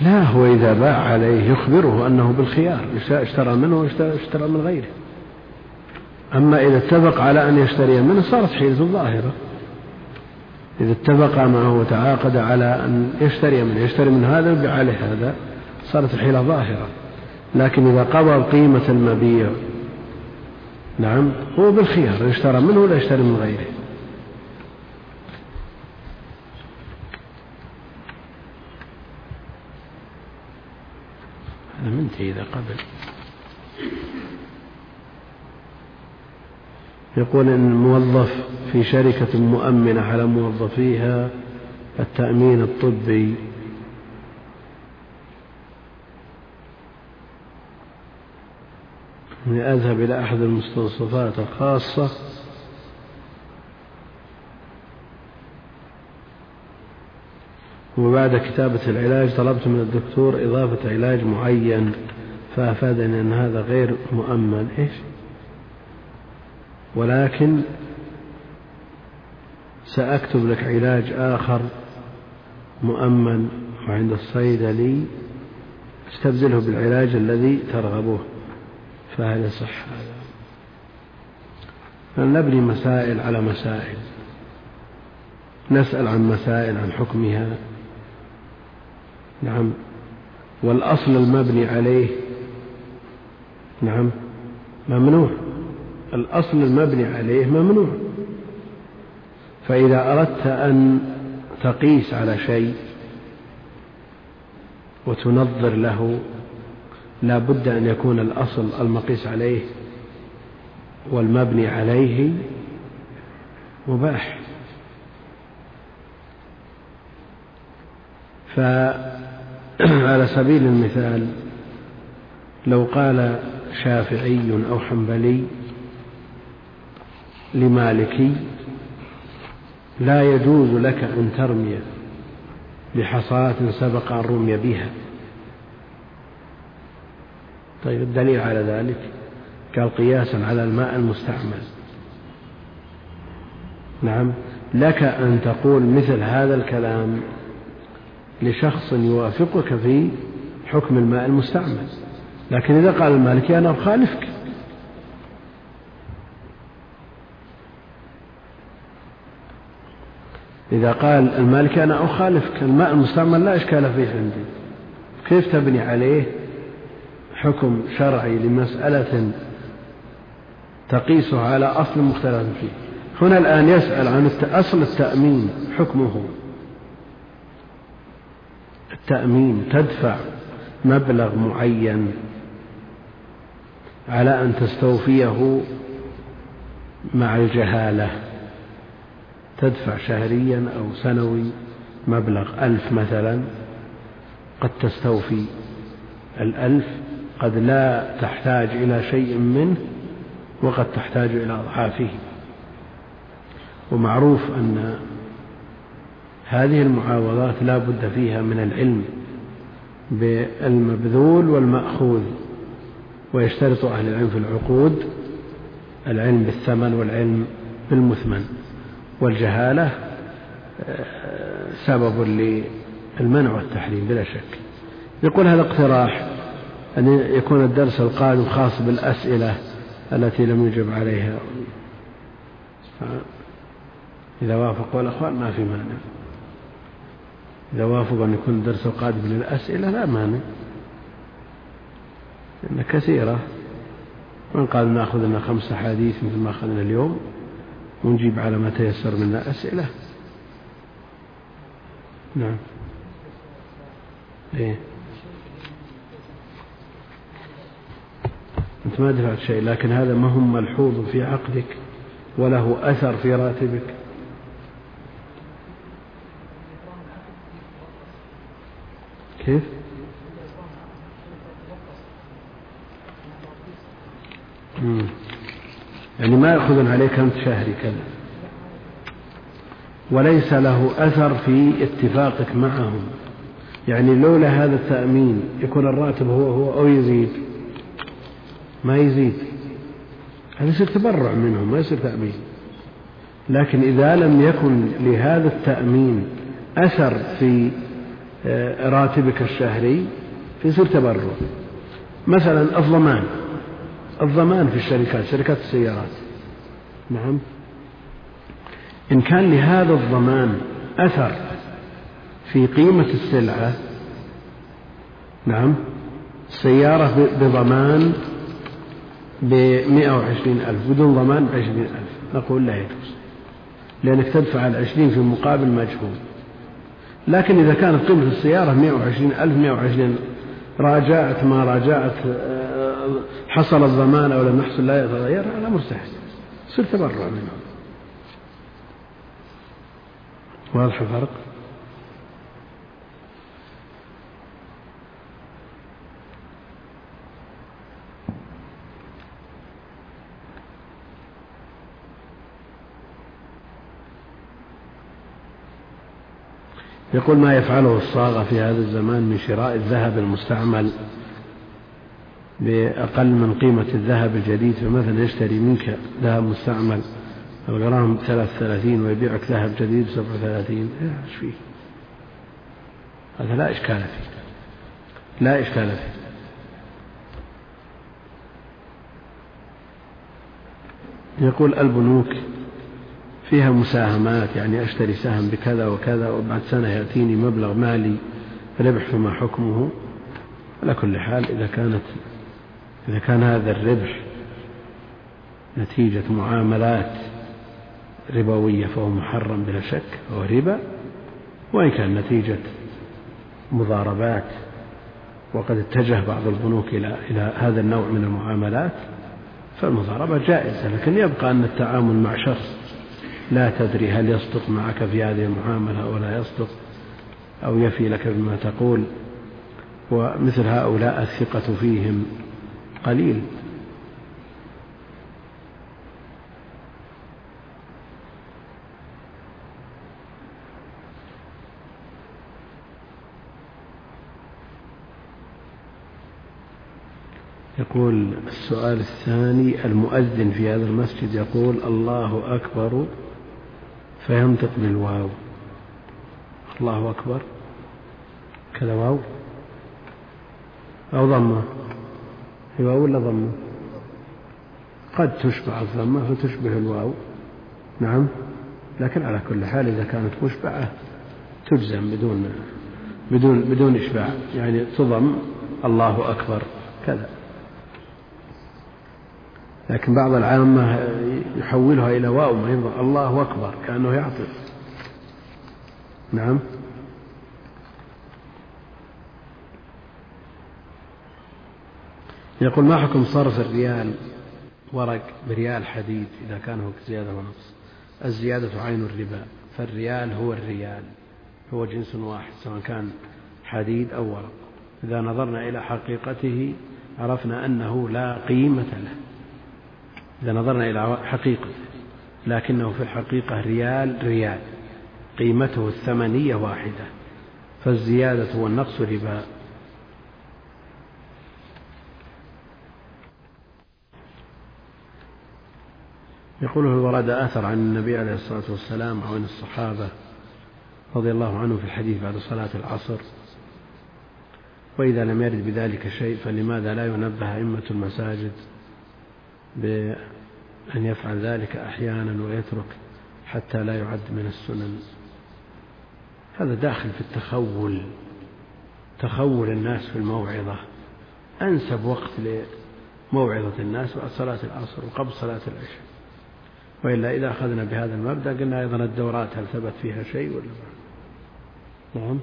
لا هو إذا باع عليه يخبره أنه بالخيار اشترى منه واشترى من غيره. أما إذا اتفق على أن يشتري منه صارت حيلة ظاهرة. إذا اتفق معه وتعاقد على أن يشتري منه يشتري من هذا ويبيع عليه هذا صارت الحيلة ظاهرة. لكن إذا قبض قيمة المبيع نعم هو بالخيار يشترى منه ولا يشتري من غيره أنا منتهي إذا قبل. يقول إن الموظف في شركة مؤمنة على موظفيها التأمين الطبي؟ أذهب إلى أحد المستوصفات الخاصة. وبعد كتابة العلاج طلبت من الدكتور إضافة علاج معين. فأفادني أن هذا غير مؤمن إيش؟ ولكن سأكتب لك علاج آخر مؤمن وعند الصيدلي استبدله بالعلاج الذي ترغبه فهل يصح هذا؟ فنبني مسائل على مسائل. نسأل عن مسائل عن حكمها. نعم. والأصل المبني عليه نعم. ممنوع. الأصل المبني عليه ممنوع. فإذا أردت أن تقيس على شيء وتنظر له لا بد أن يكون الأصل المقيس عليه والمبني عليه مباح. فعلى سبيل المثال لو قال شافعي أو حنبلي لمالكي لا يجوز لك أن ترمي بحصاة سبق أن رمي بها. طيب الدليل على ذلك قال قياسا على الماء المستعمل. نعم لك أن تقول مثل هذا الكلام لشخص يوافقك في حكم الماء المستعمل. لكن إذا قال المالكي أنا أخالفك. إذا قال المالكي أنا أخالفك الماء المستعمل لا إشكال فيه عندي. كيف تبني عليه حكم شرعي لمسألة تقيسها على أصل مختلف فيه؟ هنا الآن يسأل عن أصل التأمين حكمه. التأمين تدفع مبلغ معين. على أن تستوفيه مع الجهالة. تدفع شهريا أو سنوي مبلغ ألف مثلا. قد تستوفي الألف. قد لا تحتاج إلى شيء منه وقد تحتاج إلى أضعافه. ومعروف أن هذه المعاوضات لا بد فيها من العلم بالمبذول والمأخوذ. ويشترط أهل العلم في العقود العلم بالثمن والعلم بالمثمن. والجهالة آه، سبب للمنع والتحريم بلا شك. يقول هذا اقتراح أن يكون الدرس القادم خاص بالأسئلة التي لم يجب عليها. إذا وافقوا الأخوان ما في مانع. إذا وافقوا أن يكون الدرس القادم للأسئلة لا مانع. لأن كثيرة. من قال نأخذ لنا خمس أحاديث مثل ما أخذنا اليوم ونجيب على ما تيسر منا أسئلة. نعم. إيه. أنت ما دفعت شيء لكن هذا ما هو ملحوظ في عقدك وله أثر في راتبك. كيف؟ يعني ما يأخذون عليك أنت شهري كذا. وليس له أثر في اتفاقك معهم. يعني لولا هذا التأمين يكون الراتب هو هو أو يزيد. ما يزيد. هذا يصير تبرع منهم ما يصير تأمين. لكن إذا لم يكن لهذا التأمين أثر في آه، راتبك الشهري فيصير تبرع. مثلا الضمان الضمان في الشركات شركات السيارات. نعم. إن كان لهذا الضمان أثر في قيمة السلعة نعم السيارة بضمان بمئة وعشرين ألف بدون ضمان بعشرين ألف. نقول لا يجوز لأنك تدفع العشرين في مقابل مجهول. لكن إذا كانت قيمة السيارة مئة وعشرين ألف مئة وعشرين راجعت ما راجعت حصل الضمان أو لم يحصل لا يتغير الأمر سهل يصير تبرع منه. واضح الفرق؟ يقول ما يفعله الصاغة في هذا الزمان من شراء الذهب المستعمل؟ بأقل من قيمة الذهب الجديد فمثلا يشتري منك ذهب مستعمل الغرام ثلاث ثلاثين ويبيعك ذهب جديد سبع ثلاثين إيش فيه؟ هذا لا إشكال فيه. لا إشكال فيه. يقول البنوك فيها مساهمات يعني أشتري سهم بكذا وكذا وبعد سنة يأتيني مبلغ مالي ربح فما حكمه. على كل حال إذا كانت إذا كان هذا الربح نتيجة معاملات ربوية فهو محرم بلا شك فهو ربا. وإن كان نتيجة مضاربات وقد اتجه بعض البنوك إلى إلى هذا النوع من المعاملات فالمضاربة جائزة. لكن يبقى أن التعامل مع شخص لا تدري هل يصدق معك في هذه المعاملة أو لا يصدق أو يفي لك بما تقول. ومثل هؤلاء الثقة فيهم قليل. يقول السؤال الثاني المؤذن في هذا المسجد يقول الله أكبر. فينطق بالواو. الله أكبر. كذا واو. أو ضمة. هي واو ولا ضمة؟ قد تشبع الضمة فتشبه الواو. نعم. لكن على كل حال إذا كانت مشبعة تجزم بدون بدون بدون إشباع. يعني تضم الله أكبر كذا. لكن بعض العامة يحولها إلى واو ما الله أكبر كأنه يعطف نعم. يقول ما حكم صرف الريال ورق بريال حديد إذا كان هو زيادة ونقص الزيادة عين الربا فالريال هو الريال هو جنس واحد سواء كان حديد أو ورق. إذا نظرنا إلى حقيقته عرفنا أنه لا قيمة له. إذا نظرنا إلى حقيقته لكنه في الحقيقة ريال ريال قيمته الثمنية واحدة فالزيادة والنقص ربا. يقول هل ورد أثر عن النبي عليه الصلاة والسلام أو عن الصحابة رضي الله عنه في الحديث بعد صلاة العصر. وإذا لم يرد بذلك شيء فلماذا لا ينبه أئمة المساجد بأن يفعل ذلك أحيانا ويترك حتى لا يعد من السنن؟ هذا داخل في التخول تخول الناس في الموعظة. أنسب وقت لموعظة الناس بعد صلاة العصر وقبل صلاة العشاء. وإلا إذا أخذنا بهذا المبدأ قلنا أيضا الدورات هل ثبت فيها شيء ولا لا نعم.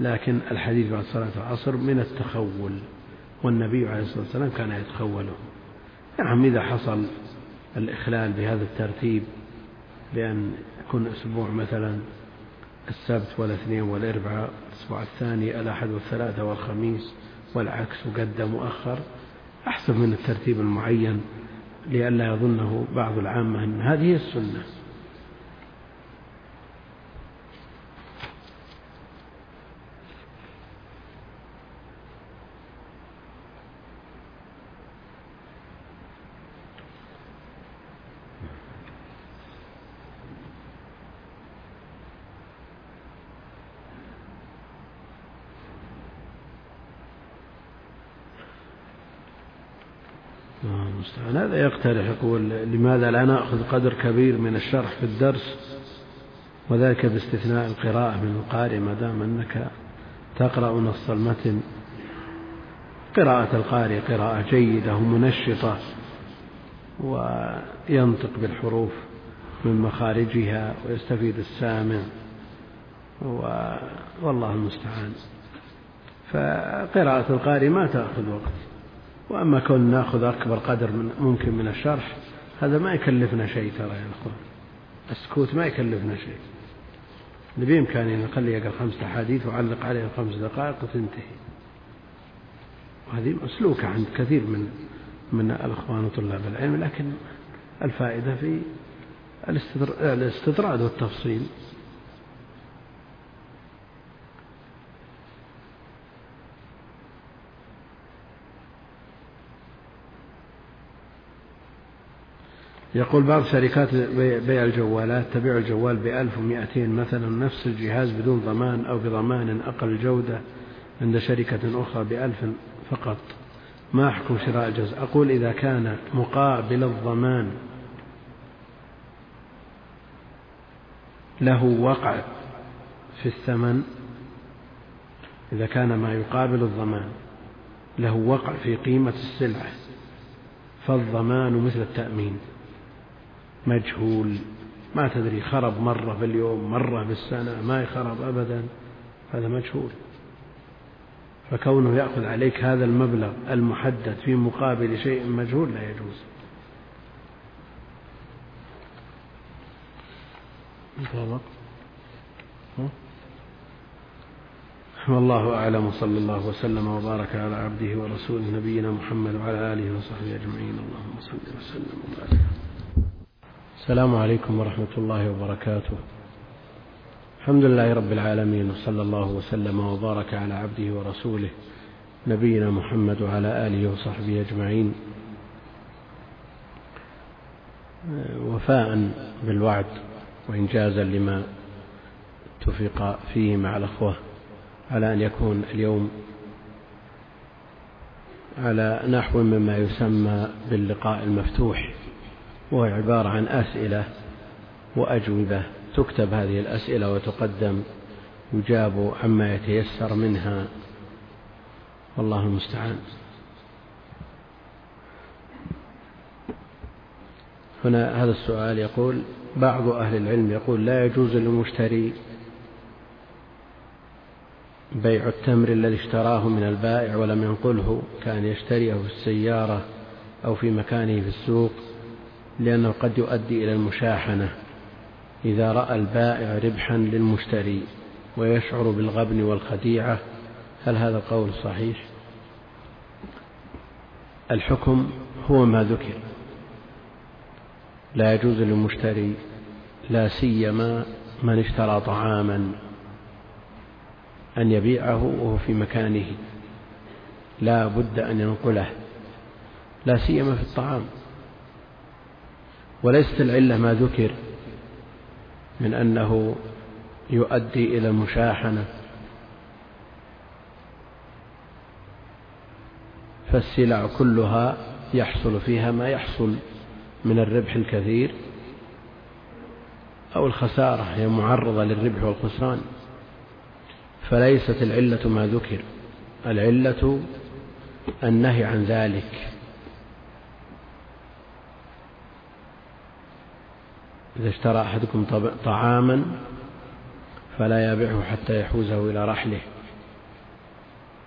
لكن الحديث بعد صلاة العصر من التخول والنبي عليه الصلاة والسلام كان يتخوله. نعم إذا حصل الإخلال بهذا الترتيب بأن يكون أسبوع مثلا السبت والاثنين والأربعاء الأسبوع الثاني الأحد والثلاثة والخميس والعكس وقدم وأخر أحسن من الترتيب المعين. لئلا يظنه بعض العامة أن هذه السنة. المستعان هذا يقترح يقول لماذا لا نأخذ قدر كبير من الشرح في الدرس وذلك باستثناء القراءة من القارئ ما دام أنك تقرأ نص المتن؟ قراءة القارئ قراءة جيدة ومنشطة وينطق بالحروف من مخارجها ويستفيد السامع والله المستعان. فقراءة القارئ ما تأخذ وقت. وأما كون نأخذ أكبر قدر من ممكن من الشرح هذا ما يكلفنا شيء ترى يا أخوان. السكوت ما يكلفنا شيء. بإمكانه نخلي يقرأ خمسة أحاديث وعلق عليها خمس دقائق وتنتهي. وهذه مسلوكة عند كثير من من الإخوان وطلاب العلم لكن الفائدة في الاستطراد والتفصيل. يقول بعض شركات بيع الجوالات. تبيع الجوال بألف ومائتين مثلا نفس الجهاز بدون ضمان أو بضمان أقل جودة عند شركة أخرى بألف فقط. ما حكم شراء الجزء؟ أقول إذا كان مقابل الضمان له وقع في الثمن. إذا كان ما يقابل الضمان له وقع في قيمة السلعة فالضمان مثل التأمين. مجهول. ما تدري خرب مرة في اليوم مرة في السنة ما يخرب أبدا. هذا مجهول. فكونه يأخذ عليك هذا المبلغ المحدد في مقابل شيء مجهول لا يجوز. انتهى والله أعلم. وصلى الله وسلم وبارك على عبده ورسوله نبينا محمد وعلى آله وصحبه أجمعين. اللهم صل وسلم وبارك. السلام عليكم ورحمة الله وبركاته. الحمد لله رب العالمين وصلى الله وسلم وبارك على عبده ورسوله نبينا محمد وعلى آله وصحبه أجمعين. وفاء بالوعد وإنجازا لما اتفق فيه مع الأخوة على أن يكون اليوم على نحو مما يسمى باللقاء المفتوح. وهو عبارة عن أسئلة وأجوبة. تكتب هذه الأسئلة وتقدم يجاب عما يتيسر منها. والله المستعان. هنا هذا السؤال يقول بعض أهل العلم يقول لا يجوز للمشتري بيع التمر الذي اشتراه من البائع ولم ينقله كان يشتريه في السيارة أو في مكانه في السوق. لأنه قد يؤدي إلى المشاحنة إذا رأى البائع ربحا للمشتري ويشعر بالغبن والخديعة هل هذا القول صحيح؟ الحكم هو ما ذكر. لا يجوز للمشتري لا سيما من اشترى طعاما أن يبيعه وهو في مكانه. لا بد أن ينقله. لا سيما في الطعام. وليست العلة ما ذكر من أنه يؤدي إلى المشاحنة فالسلع كلها يحصل فيها ما يحصل من الربح الكثير أو الخسارة هي معرضة للربح والخسران. فليست العلة ما ذكر العلة النهي عن ذلك. إذا اشترى أحدكم طعاما فلا يبيعه حتى يحوزه إلى رحله.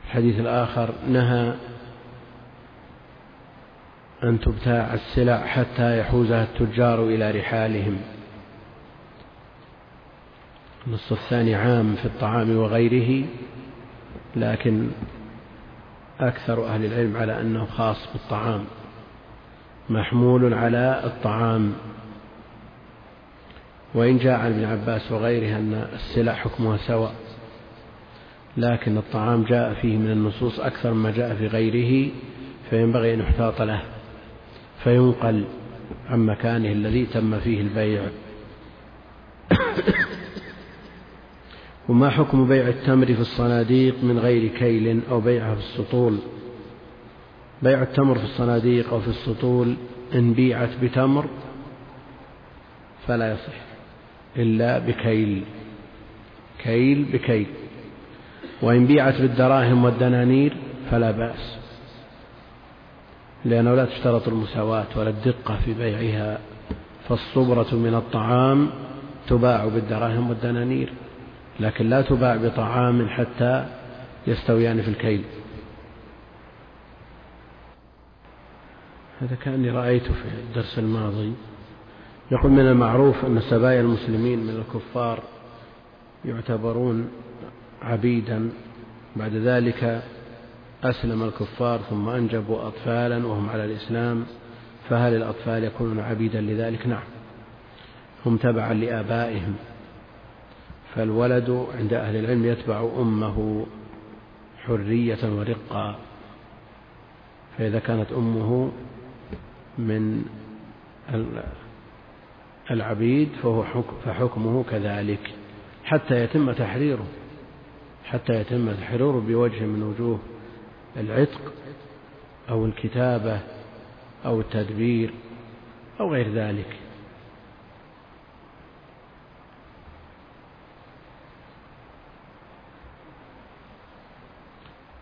الحديث الآخر نهى أن تبتاع السلع حتى يحوزها التجار إلى رحالهم. النص الثاني عام في الطعام وغيره لكن أكثر أهل العلم على أنه خاص بالطعام. محمول على الطعام. وإن جاء عن ابن عباس وغيره أن السلع حكمها سواء لكن الطعام جاء فيه من النصوص أكثر مما جاء في غيره فينبغي أن يحتاط له فينقل عن مكانه الذي تم فيه البيع. وما حكم بيع التمر في الصناديق من غير كيل أو بيعها في السطول؟ بيع التمر في الصناديق أو في السطول إن بيعت بتمر فلا يصح. إلا بكيل. كيل بكيل. وإن بيعت بالدراهم والدنانير فلا بأس. لأنه لا تشترط المساواة ولا الدقة في بيعها. فالصبرة من الطعام تباع بالدراهم والدنانير. لكن لا تباع بطعام حتى يستويان في الكيل. هذا كأني رأيته في الدرس الماضي. يقول من المعروف أن سبايا المسلمين من الكفار يعتبرون عبيدا. بعد ذلك أسلم الكفار ثم أنجبوا أطفالا وهم على الإسلام فهل الأطفال يكونون عبيدا لذلك؟ نعم. هم تبعا لآبائهم. فالولد عند أهل العلم يتبع أمه حرية ورقا. فإذا كانت أمه من العبيد فهو حكم فحكمه كذلك حتى يتم تحريره حتى يتم تحريره بوجه من وجوه العتق أو الكتابة أو التدبير أو غير ذلك.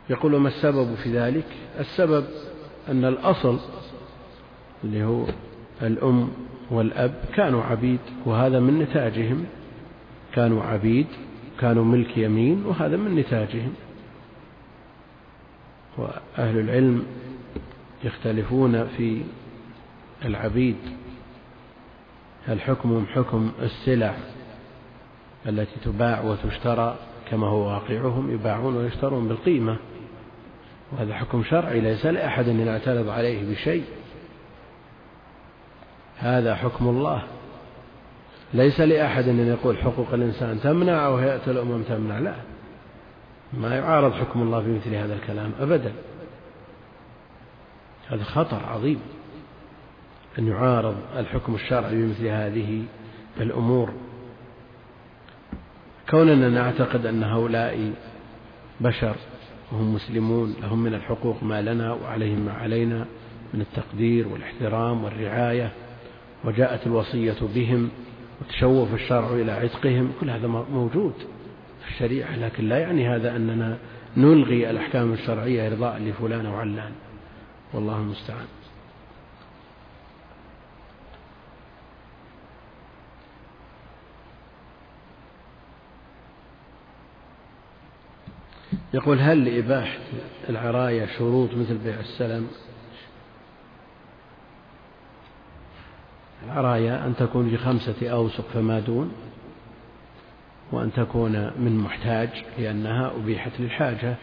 يقول ما السبب في ذلك؟ السبب أن الأصل اللي هو الأم والأب كانوا عبيد وهذا من نتاجهم. كانوا عبيد كانوا ملك يمين وهذا من نتاجهم. وأهل العلم يختلفون في العبيد. هل حكمهم حكم السلع التي تباع وتشترى؟ كما هو واقعهم يباعون ويشترون بالقيمة. وهذا حكم شرعي ليس لأحد أن يعترض عليه بشيء. هذا حكم الله. ليس لأحد أن يقول حقوق الإنسان تمنع أو هيئة الأمم تمنع لا. ما يعارض حكم الله في مثل هذا الكلام أبدا. هذا خطر عظيم أن يعارض الحكم الشرعي بمثل هذه الأمور. كوننا نعتقد أن هؤلاء بشر وهم مسلمون لهم من الحقوق ما لنا وعليهم ما علينا من التقدير والإحترام والرعاية. وجاءت الوصية بهم وتشوف الشرع إلى عتقهم كل هذا موجود في الشريعة لكن لا يعني هذا أننا نلغي الأحكام الشرعية إرضاء لفلان أو علان والله المستعان. يقول هل لإباحة العراية شروط مثل بيع السلم؟ العراية أن تكون في خمسة أوسق فما دون وأن تكون من محتاج لأنها أبيحت للحاجة.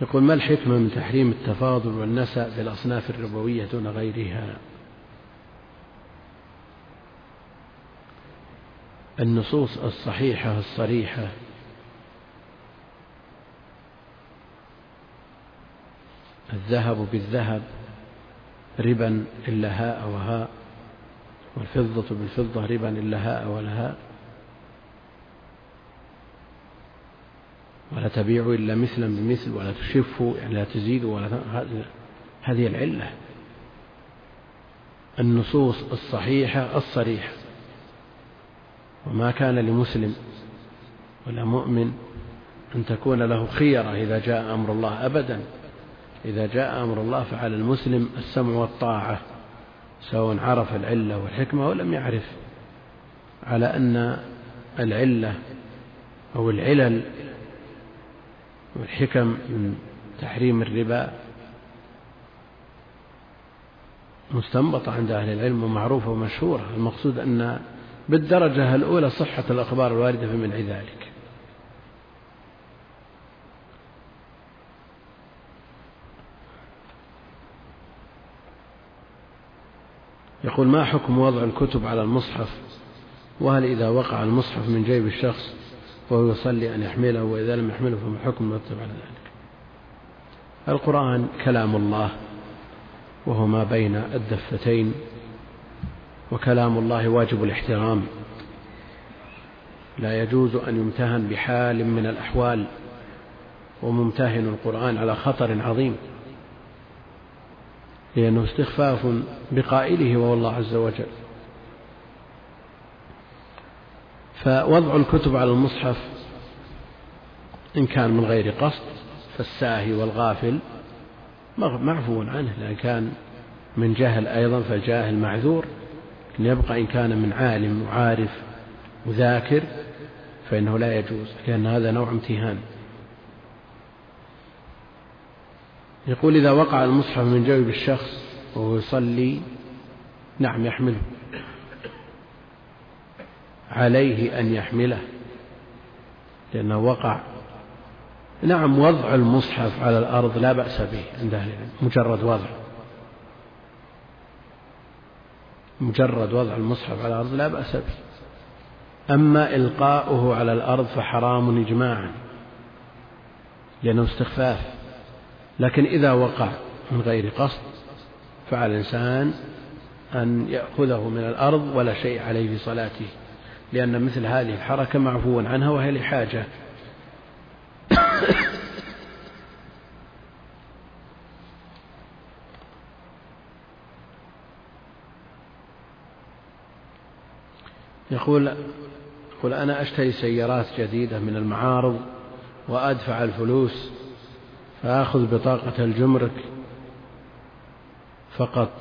يقول ما الحكمة من تحريم التفاضل والنسأ في الأصناف الربوية دون غيرها؟ النصوص الصحيحة الصريحة. الذهب بالذهب ربا إلا هاء وهاء والفضة بالفضة ربا إلا هاء ولا هاء. ولا تبيعوا إلا مثلا بمثل ولا تشفوا يعني لا تزيدوا ولا هذه العلة. النصوص الصحيحة الصريحة. وما كان لمسلم ولا مؤمن أن تكون له خيرة إذا جاء أمر الله أبدا. إذا جاء أمر الله فعلى المسلم السمع والطاعة سواء عرف العلة والحكمة أو لم يعرف. على أن العلة أو العلل والحكم من تحريم الربا مستنبطة عند أهل العلم ومعروفة ومشهورة. المقصود أن بالدرجة الأولى صحة الأخبار الواردة في منع ذلك. يقول ما حكم وضع الكتب على المصحف؟ وهل إذا وقع المصحف من جيب الشخص وهو يصلي أن يحمله وإذا لم يحمله فما الحكم المرتب على ذلك؟ القرآن كلام الله وهو ما بين الدفتين. وكلام الله واجب الاحترام. لا يجوز أن يمتهن بحال من الأحوال وممتهن القرآن على خطر عظيم لأنه استخفاف بقائله وهو الله عز وجل. فوضع الكتب على المصحف إن كان من غير قصد فالساهي والغافل معفو عنه لأن كان من جهل أيضا فالجاهل معذور. يبقى إن كان من عالم وعارف وذاكر فإنه لا يجوز لأن هذا نوع امتهان. يقول إذا وقع المصحف من جيب الشخص وهو يصلي نعم يحمله. عليه أن يحمله لأنه وقع. نعم وضع المصحف على الأرض لا بأس به عند أهل العلم مجرد وضع. مجرد وضع المصحف على الأرض لا بأس به. أما إلقاؤه على الأرض فحرام إجماعا لأنه استخفاف. لكن إذا وقع من غير قصد فعلى الإنسان أن يأخذه من الأرض ولا شيء عليه في صلاته. لأن مثل هذه الحركة معفو عنها وهي لحاجة. يقول يقول أنا أشتري سيارات جديدة من المعارض وأدفع الفلوس فآخذ بطاقة الجمرك فقط.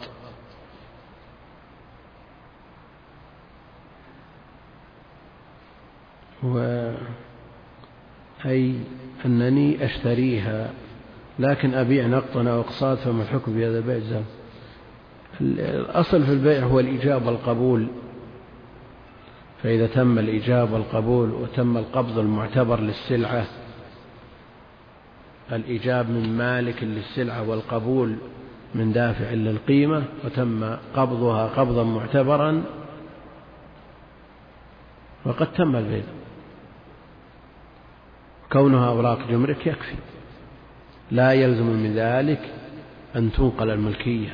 و أي أنني أشتريها لكن أبيع نقطا أو أقساط فما الحكم في هذا البيع الأصل في البيع هو الإيجاب والقبول فإذا تم الإيجاب والقبول وتم القبض المعتبر للسلعة الإيجاب من مالك للسلعة والقبول من دافع للقيمة وتم قبضها قبضا معتبرا وقد تم البيع. كونها أوراق جمرك يكفي. لا يلزم من ذلك أن تنقل الملكية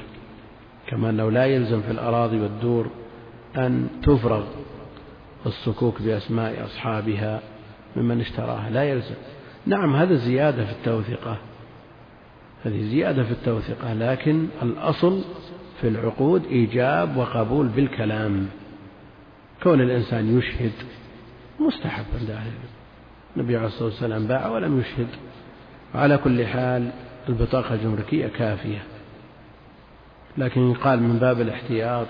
كما أنه لا يلزم في الأراضي والدور أن تفرغ الصكوك بأسماء أصحابها ممن اشتراها. لا يلزم. نعم هذا زيادة في التوثقة هذه زيادة في التوثقة لكن الأصل في العقود إيجاب وقبول بالكلام. كون الإنسان يشهد مستحب عند أهل النبي عليه الصلاة والسلام باع ولم يشهد. وعلى كل حال البطاقة الجمركية كافية. لكن قال من باب الاحتياط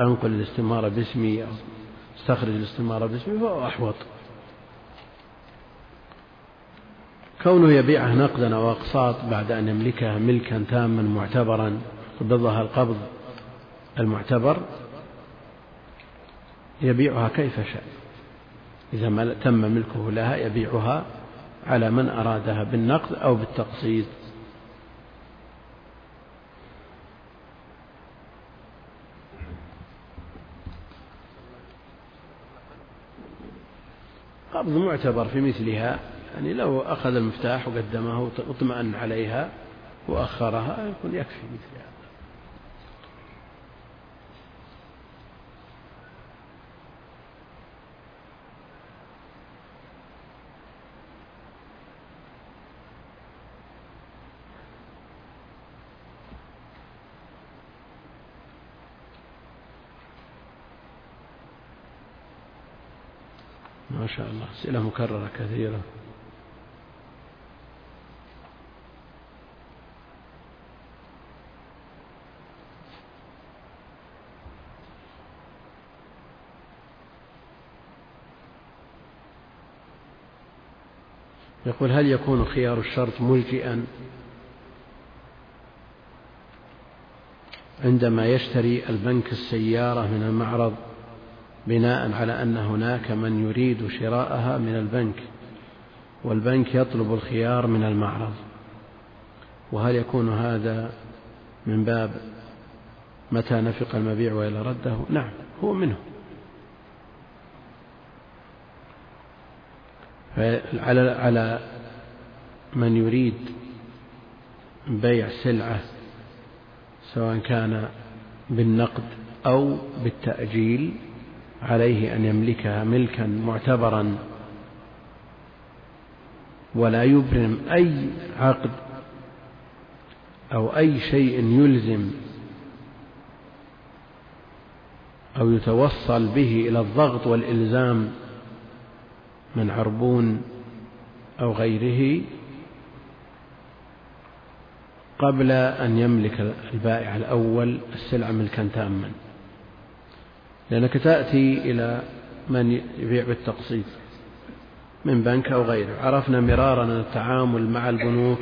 أنقل الاستمارة باسمي أو استخرج الاستمارة باسمي فهو أحوط. كونه يبيعها نقدا أو أقساط بعد أن يملكها ملكا تاما معتبرا قبضها القبض المعتبر يبيعها كيف شاء. إذا ما تم ملكه لها يبيعها على من أرادها بالنقد أو بالتقسيط. قبض معتبر في مثلها. يعني لو أخذ المفتاح وقدمه واطمأن عليها وأخرها يكون يكفي مثل هذا ما شاء الله. أسئلة مكررة كثيرة. يقول هل يكون خيار الشرط ملجئا عندما يشتري البنك السيارة من المعرض بناء على أن هناك من يريد شراءها من البنك والبنك يطلب الخيار من المعرض. وهل يكون هذا من باب متى نفق المبيع وإلى رده؟ نعم هو منه. على على من يريد بيع سلعة سواء كان بالنقد أو بالتأجيل عليه أن يملكها ملكا معتبرا ولا يبرم أي عقد أو أي شيء يلزم أو يتوصل به إلى الضغط والإلزام من عربون أو غيره قبل أن يملك البائع الأول السلعة ملكا تاما. لأنك تأتي إلى من يبيع بالتقسيط من بنك أو غيره. عرفنا مرارا أن التعامل مع البنوك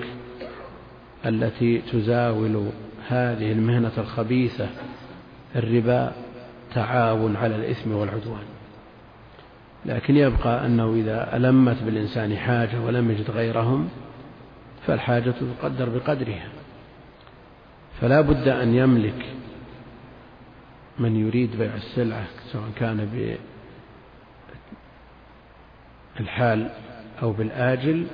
التي تزاول هذه المهنة الخبيثة الربا تعاون على الإثم والعدوان. لكن يبقى أنه إذا ألمت بالإنسان حاجة ولم يجد غيرهم فالحاجة تقدر بقدرها. فلا بد أن يملك من يريد بيع السلعة سواء كان بالحال أو بالآجل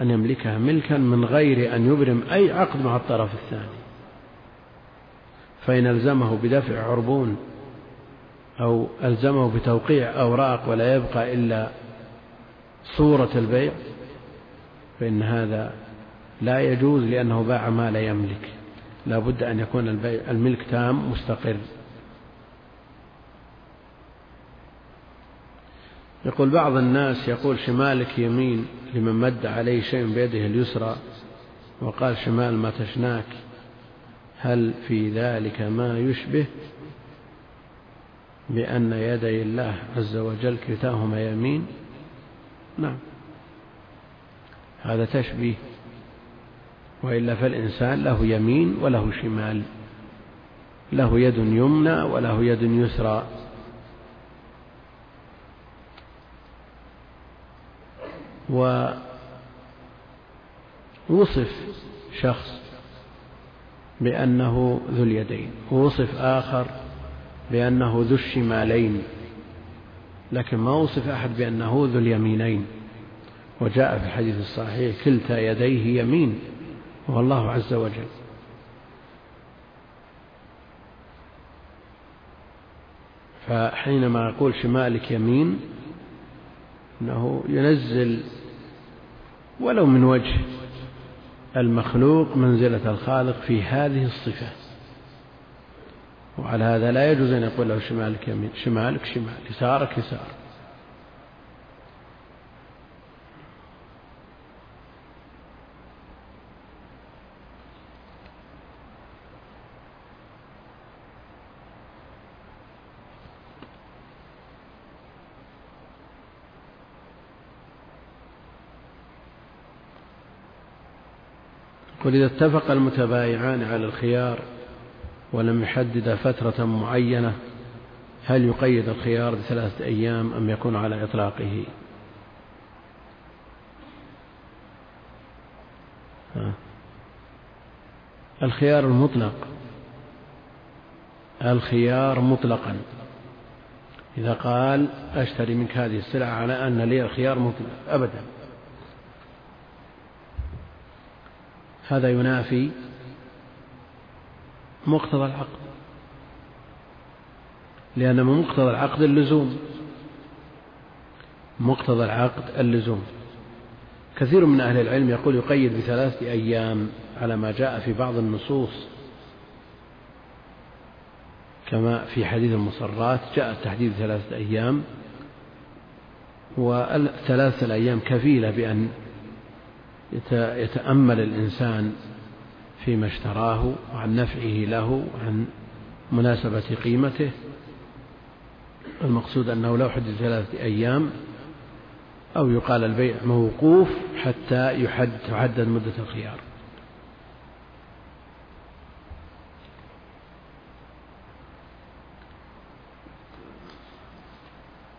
أن يملكها ملكا من غير أن يبرم أي عقد مع الطرف الثاني. فإن ألزمه بدفع عربون أو ألزمه بتوقيع أوراق ولا يبقى إلا صورة البيع فإن هذا لا يجوز لأنه باع ما لا يملك. لا بد أن يكون البيع الملك تام مستقر. يقول بعض الناس يقول شمالك يمين لمن مد عليه شيء بيده اليسرى وقال شمال ما تشناك هل في ذلك ما يشبه؟ بأن يدي الله عز وجل كلتاهما يمين؟ نعم. هذا تشبيه. وإلا فالإنسان له يمين وله شمال له يد يمنى وله يد يسرى. ووصف شخص بأنه ذو اليدين ووصف آخر بأنه ذو الشمالين لكن ما وصف أحد بأنه ذو اليمينين. وجاء في الحديث الصحيح كلتا يديه يمين هو الله عز وجل. فحينما يقول شمالك يمين أنه ينزل ولو من وجه المخلوق منزلة الخالق في هذه الصفة. وعلى هذا لا يجوز أن يقول له شمالك يمين شمالك شمال يسارك يسار. قل إذا اتفق المتبايعان على الخيار ولم يحدد فترة معينة هل يقيد الخيار بثلاثة أيام أم يكون على إطلاقه. الخيار المطلق. الخيار مطلقا. إذا قال أشتري منك هذه السلعة على أن لي الخيار مطلق. أبدا. هذا ينافي مقتضى العقد. لأن من مقتضى العقد اللزوم. مقتضى العقد اللزوم. كثير من أهل العلم يقول يقيد بثلاثة أيام على ما جاء في بعض النصوص. كما في حديث المصرات جاء التحديد ثلاثة أيام. والثلاثة الأيام كفيلة بأن يتأمل الإنسان فيما اشتراه وعن نفعه له وعن مناسبة قيمته. المقصود أنه لو حدد ثلاثة أيام أو يقال البيع موقوف حتى يحد تحدد مدة الخيار.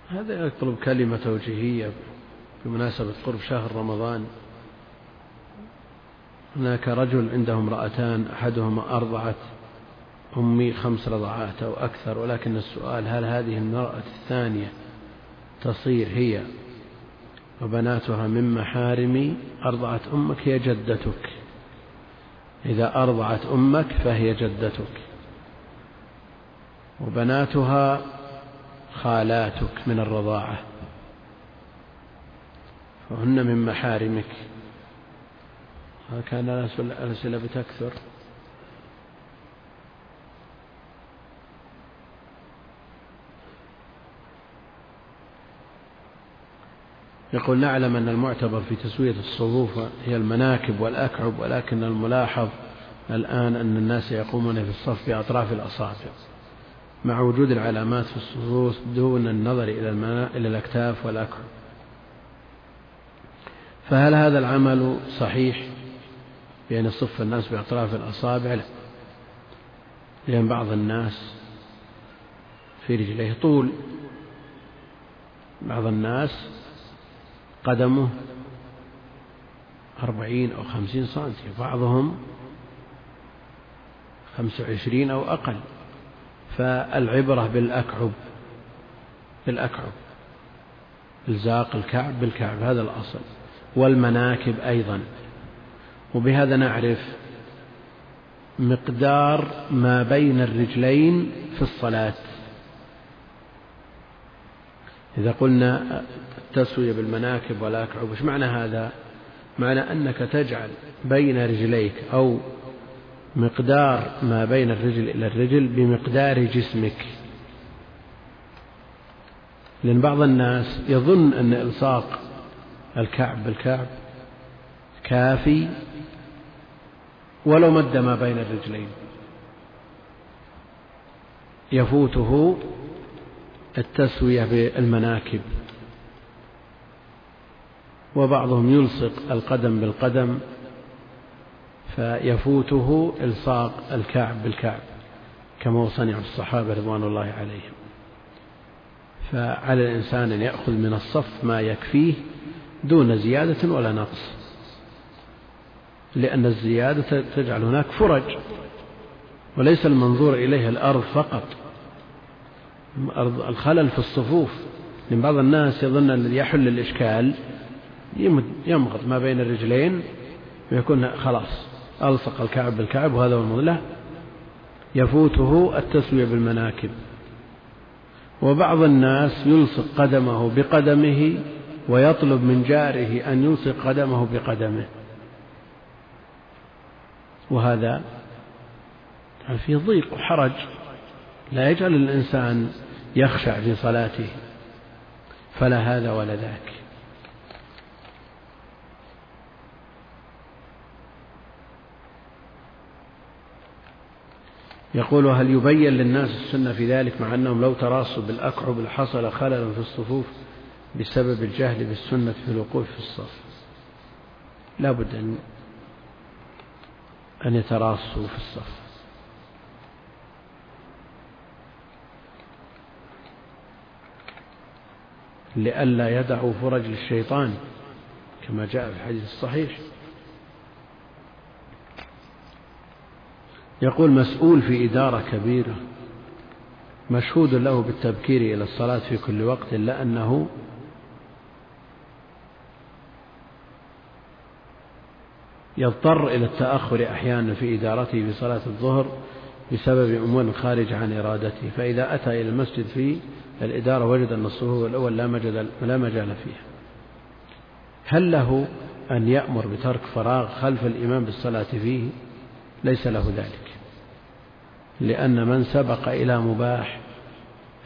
هذا يطلب كلمة توجيهية بمناسبة قرب شهر رمضان. هناك رجل عنده امرأتان أحدهما أرضعت أمي خمس رضعات أو أكثر ولكن السؤال هل هذه المرأة الثانية تصير هي وبناتها من محارمي أرضعت أمك؟ هي جدتك. إذا أرضعت أمك فهي جدتك. وبناتها خالاتك من الرضاعة. فهن من محارمك. كان الأسئلة بتكثر يقول نعلم أن المعتبر في تسوية الصفوف هي المناكب والأكعب ولكن الملاحظ الآن أن الناس يقومون في الصف بأطراف الأصابع مع وجود العلامات في الصفوف دون النظر إلى إلى الأكتاف والأكعب. فهل هذا العمل صحيح؟ بأن يصف الناس بأطراف الأصابع لا لأن بعض الناس في رجليه طول. بعض الناس قدمه أربعين أو خمسين سنتي بعضهم خمس وعشرين أو أقل. فالعبرة بالأكعب بالأكعب إلزاق الكعب بالكعب هذا الأصل. والمناكب أيضا. وبهذا نعرف مقدار ما بين الرجلين في الصلاة إذا قلنا التسوية بالمناكب والأكعب وش معنى هذا؟ معنى أنك تجعل بين رجليك أو مقدار ما بين الرجل إلى الرجل بمقدار جسمك لأن بعض الناس يظن أن إلصاق الكعب بالكعب كافي ولو مد ما بين الرجلين. يفوته التسوية بالمناكب. وبعضهم يلصق القدم بالقدم فيفوته إلصاق الكعب بالكعب كما صنع الصحابة رضوان الله عليهم. فعلى الإنسان أن يأخذ من الصف ما يكفيه دون زيادة ولا نقص. لأن الزيادة تجعل هناك فرج وليس المنظور إليها الأرض فقط. الخلل في الصفوف. لأن بعض الناس يظن الذي يحل الإشكال يمغط ما بين الرجلين ويكون خلاص ألصق الكعب بالكعب وهذا هو المضل لا يفوته التسوية بالمناكب. وبعض الناس يلصق قدمه بقدمه ويطلب من جاره أن يلصق قدمه بقدمه. وهذا في ضيق وحرج. لا يجعل الإنسان يخشع في صلاته فلا هذا ولا ذاك. يقول هل يبين للناس السنة في ذلك مع أنهم لو تراصوا بالأكعب لحصل خلل في الصفوف بسبب الجهل بالسنة في الوقوف في الصف؟ لا بد أن أن يتراصوا في الصف. لئلا يدعوا فرج للشيطان كما جاء في الحديث الصحيح. يقول مسؤول في إدارة كبيرة مشهود له بالتبكير إلى الصلاة في كل وقت إلا أنه يضطر إلى التأخر أحيانا في إدارته في صلاة الظهر بسبب أمور خارج عن إرادته فإذا أتى إلى المسجد في الإدارة وجد أن الصفوف الأول لا مجال, لا مجال فيها. هل له أن يأمر بترك فراغ خلف الإمام بالصلاة فيه؟ ليس له ذلك. لأن من سبق إلى مباح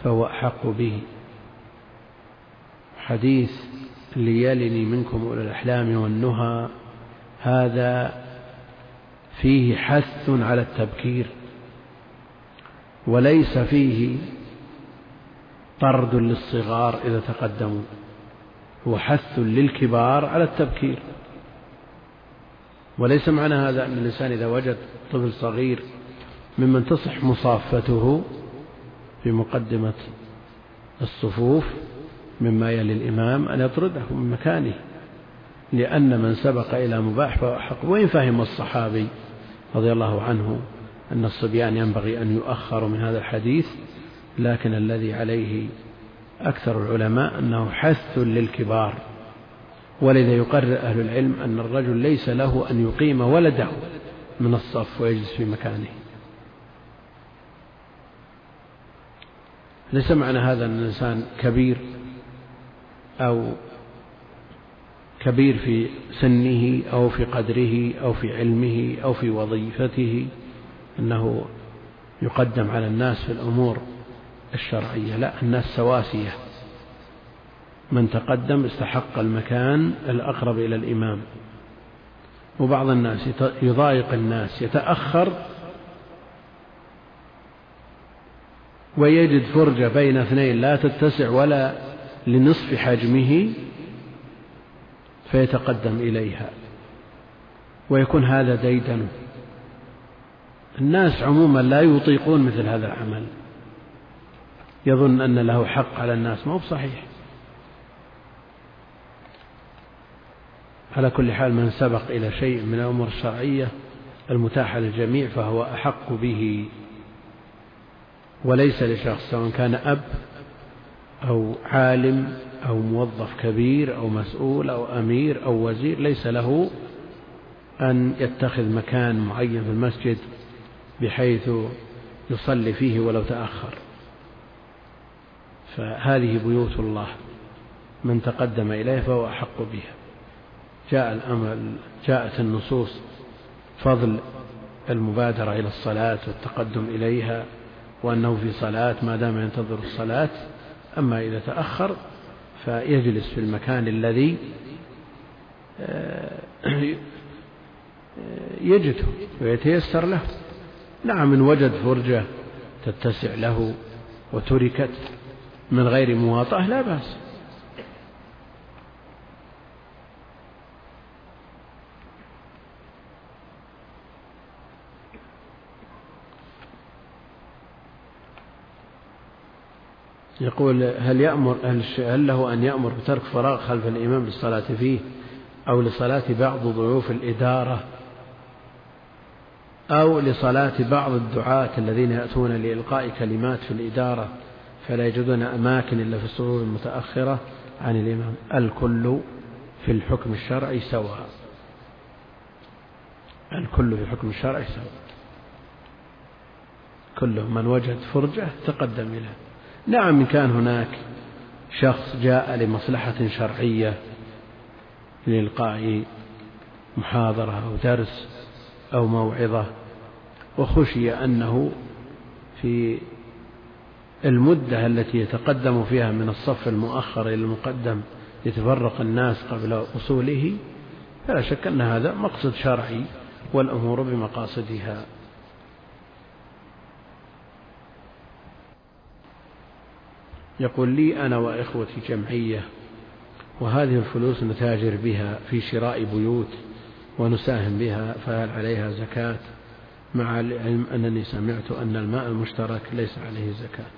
فهو أحق به. حديث ليلني منكم أولو الأحلام والنهى هذا فيه حث على التبكير وليس فيه طرد للصغار إذا تقدموا هو حث للكبار على التبكير. وليس معنى هذا أن الإنسان إذا وجد طفل صغير ممن تصح مصافته في مقدمة الصفوف مما يلي الإمام أن يطرده من مكانه. لأن من سبق إلى مباح فهو أحق وإن فهم الصحابي رضي الله عنه أن الصبيان ينبغي أن يؤخروا من هذا الحديث لكن الذي عليه أكثر العلماء أنه حث للكبار. ولذا يقرر أهل العلم أن الرجل ليس له أن يقيم ولده من الصف ويجلس في مكانه. ليس معنى هذا أن الإنسان كبير أو كبير في سنه أو في قدره أو في علمه أو في وظيفته أنه يقدم على الناس في الأمور الشرعية. لا الناس سواسية. من تقدم استحق المكان الأقرب إلى الإمام. وبعض الناس يضايق الناس يتأخر ويجد فرجة بين اثنين لا تتسع ولا لنصف حجمه فيتقدم إليها. ويكون هذا ديدنه الناس عموما لا يطيقون مثل هذا العمل. يظن أن له حق على الناس. ما هو بصحيح. على كل حال من سبق إلى شيء من الأمور الشرعية المتاحة للجميع فهو أحق به. وليس لشخص سواء كان أب أو عالم أو موظف كبير أو مسؤول أو أمير أو وزير ليس له أن يتخذ مكان معين في المسجد بحيث يصلي فيه ولو تأخر. فهذه بيوت الله. من تقدم إليه فهو أحق بها. جاء الأمر جاءت النصوص فضل المبادرة إلى الصلاة والتقدم إليها وأنه في صلاة ما دام ينتظر الصلاة أما إذا تأخر فيجلس في المكان الذي آه، يجده ويتيسر له. نعم إن وجد فرجة تتسع له وتركت من غير مواطأة لا بأس. يقول هل يأمر هل له أن يأمر بترك فراغ خلف الإمام للصلاة فيه أو لصلاة بعض ضيوف الإدارة أو لصلاة بعض الدعاة الذين يأتون لإلقاء كلمات في الإدارة فلا يجدون أماكن إلا في الصدور المتأخرة عن الإمام. الكل في الحكم الشرعي سواء. الكل في الحكم الشرعي سواء. كل من وجد فرجة تقدم إليه. نعم إن كان هناك شخص جاء لمصلحة شرعية لإلقاء محاضرة أو درس أو موعظة وخشي أنه في المدة التي يتقدم فيها من الصف المؤخر إلى المقدم يتفرق الناس قبل وصوله فلا شك أن هذا مقصد شرعي والأمور بمقاصدها. يقول لي أنا وإخوتي جمعية وهذه الفلوس نتاجر بها في شراء بيوت ونساهم بها فهل عليها زكاة؟ مع العلم أنني سمعت أن الماء المشترك ليس عليه زكاة.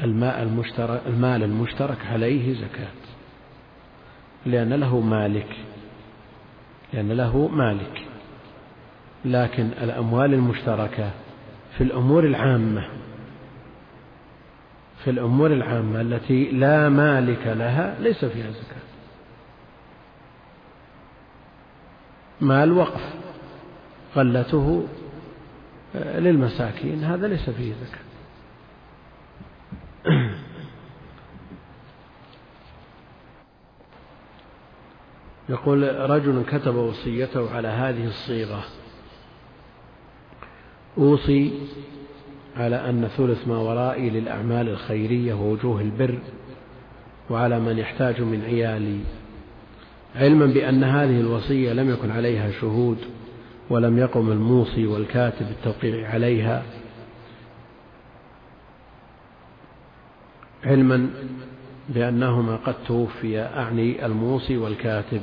الماء المشترك المال المشترك عليه زكاة. لأن له مالك لأن له مالك. لكن الأموال المشتركة في الأمور العامة في الأمور العامة التي لا مالك لها ليس فيها زكاة. مال وقف غلته للمساكين هذا ليس فيه زكاة. يقول رجل كتب وصيته على هذه الصيغة أوصي على أن ثلث ما ورائي للأعمال الخيرية ووجوه البر وعلى من يحتاج من عيالي. علما بأن هذه الوصية لم يكن عليها شهود ولم يقم الموصي والكاتب بالتوقيع عليها. علما بأنهما قد توفيا أعني الموصي والكاتب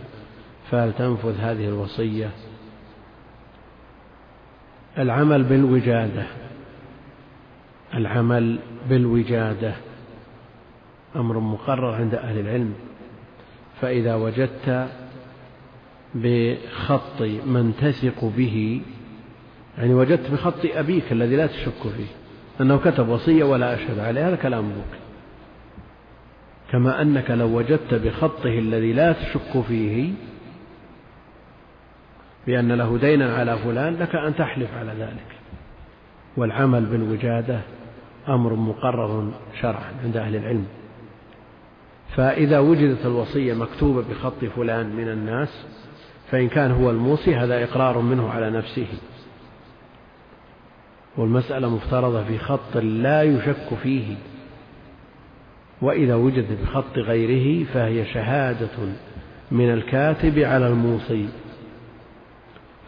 فهل تنفذ هذه الوصية. العمل بالوجادة. العمل بالوجادة أمر مقرر عند أهل العلم. فإذا وجدت بخط من تثق به يعني وجدت بخط أبيك الذي لا تشك فيه أنه كتب وصية ولا أشهد عليه هذا كلام أبوك كما أنك لو وجدت بخطه الذي لا تشك فيه بأن له دينا على فلان لك أن تحلف على ذلك. والعمل بالوجادة أمر مقرر شرعا عند أهل العلم. فإذا وجدت الوصية مكتوبة بخط فلان من الناس فإن كان هو الموصي هذا إقرار منه على نفسه. والمسألة مفترضة في خط لا يشك فيه. وإذا وجدت بخط غيره فهي شهادة من الكاتب على الموصي.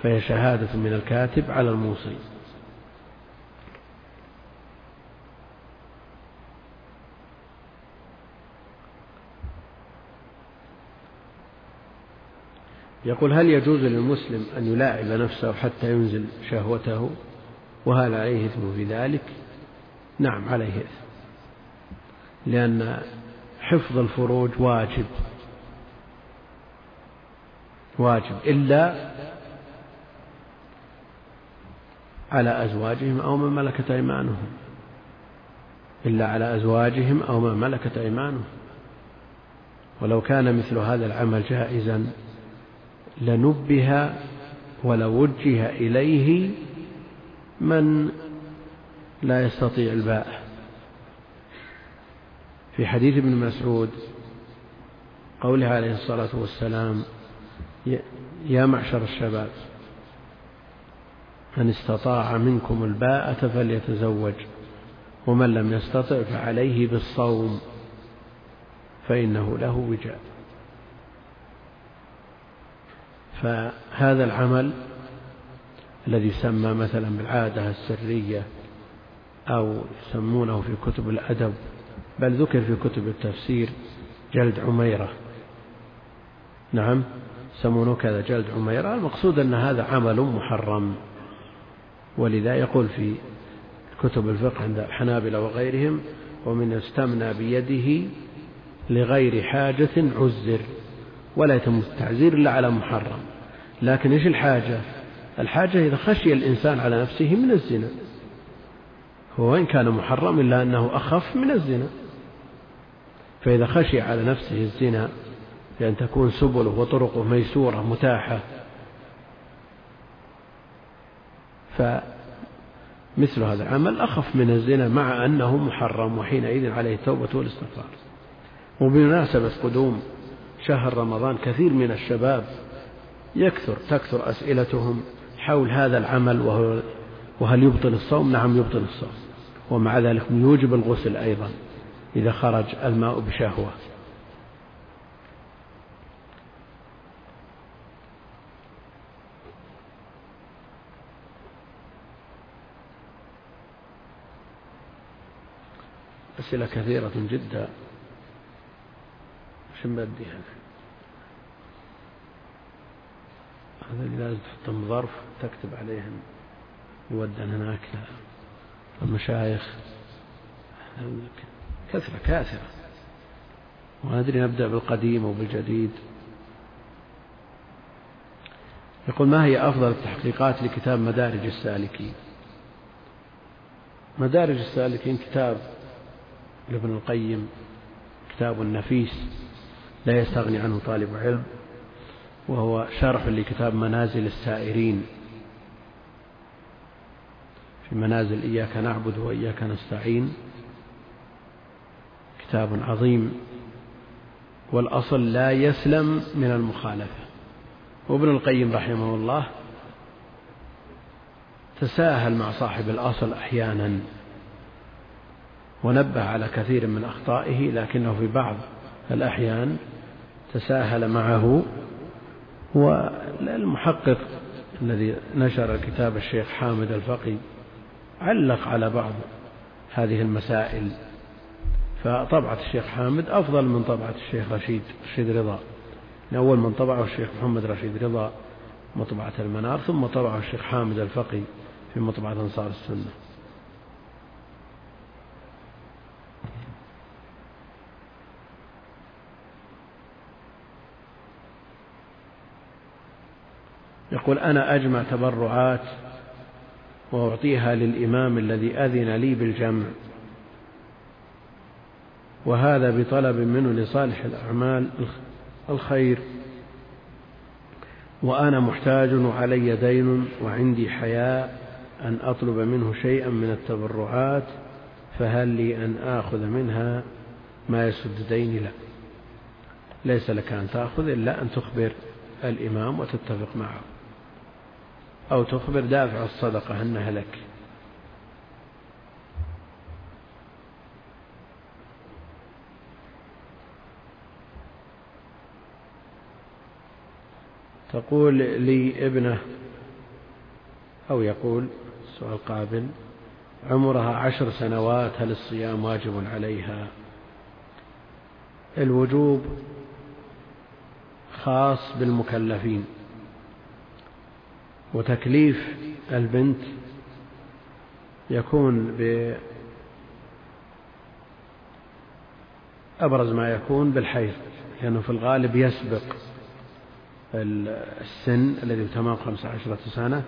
فهي شهادة من الكاتب على الموصي. يقول هل يجوز للمسلم أن يلاعب نفسه حتى ينزل شهوته وهل عليه إثم في ذلك؟ نعم عليه إثم. لأن حفظ الفروج واجب. واجب. إلا على أزواجهم أو من ملكت أيمانهم. إلا على أزواجهم أو ما ملكت أيمانهم. ولو كان مثل هذا العمل جائزا لنبه ولوجه إليه من لا يستطيع الباء. في حديث ابن مسعود قوله عليه الصلاة والسلام يا معشر الشباب من استطاع منكم الباءة فليتزوج ومن لم يستطع فعليه بالصوم فإنه له وجاء. فهذا العمل الذي يسمى مثلا بالعادة السرية أو يسمونه في كتب الأدب بل ذكر في كتب التفسير جلد عميرة. نعم يسمونه كذا جلد عميرة. المقصود أن هذا عمل محرم. ولذا يقول في كتب الفقه عند الحنابلة وغيرهم ومن استمنى بيده لغير حاجة عزر. ولا يتم التعزير إلا على محرم. لكن إيش الحاجة؟ الحاجة إذا خشي الإنسان على نفسه من الزنا. هو وإن كان محرم إلا أنه أخف من الزنا. فإذا خشي على نفسه الزنا بأن تكون سبله وطرقه ميسورة متاحة. فمثل هذا العمل أخف من الزنا مع أنه محرم وحينئذ عليه التوبة والاستغفار. وبمناسبة قدوم شهر رمضان كثير من الشباب يكثر تكثر أسئلتهم حول هذا العمل وهو وهل يبطل الصوم؟ نعم يبطل الصوم. ومع ذلك يوجب الغسل أيضا إذا خرج الماء بشهوة. أسئلة كثيرة جدا. شو بدي هذا. هذا اللي لازم تحطهم ظرف تكتب عليهم. يودن هناك المشايخ كثرة كاثرة وأدري نبدأ بالقديم وبالجديد يقول ما هي أفضل التحقيقات لكتاب مدارج السالكين؟ مدارج السالكين كتاب لابن القيم كتاب نفيس. لا يستغني عنه طالب علم وهو شرح لكتاب منازل السائرين. في منازل إياك نعبد وإياك نستعين كتاب عظيم. والأصل لا يسلم من المخالفة. وابن القيم رحمه الله تساهل مع صاحب الأصل أحيانا ونبه على كثير من أخطائه لكنه في بعض الأحيان تساهل معه والمحقق الذي نشر كتاب الشيخ حامد الفقي علق على بعض هذه المسائل. فطبعة الشيخ حامد أفضل من طبعة الشيخ رشيد رشيد رضا. أول من طبعه الشيخ محمد رشيد رضا مطبعة المنار ثم طبعه الشيخ حامد الفقي في مطبعة أنصار السنة. يقول أنا أجمع تبرعات وأعطيها للإمام الذي أذن لي بالجمع وهذا بطلب منه لصالح الأعمال الخير. وأنا محتاج وعلي دين وعندي حياء أن أطلب منه شيئا من التبرعات فهل لي أن آخذ منها ما يسد ديني؟ لا. ليس لك أن تأخذ إلا أن تخبر الإمام وتتفق معه. أو تخبر دافع الصدقة أنها لك. تقول لي ابنة أو يقول سؤال قابل عمرها عشر سنوات هل الصيام واجب عليها؟ الوجوب خاص بالمكلفين. وتكليف البنت يكون بأبرز ما يكون بالحيض لأنه في الغالب يسبق السن الذي تمام خمس عشرة سنة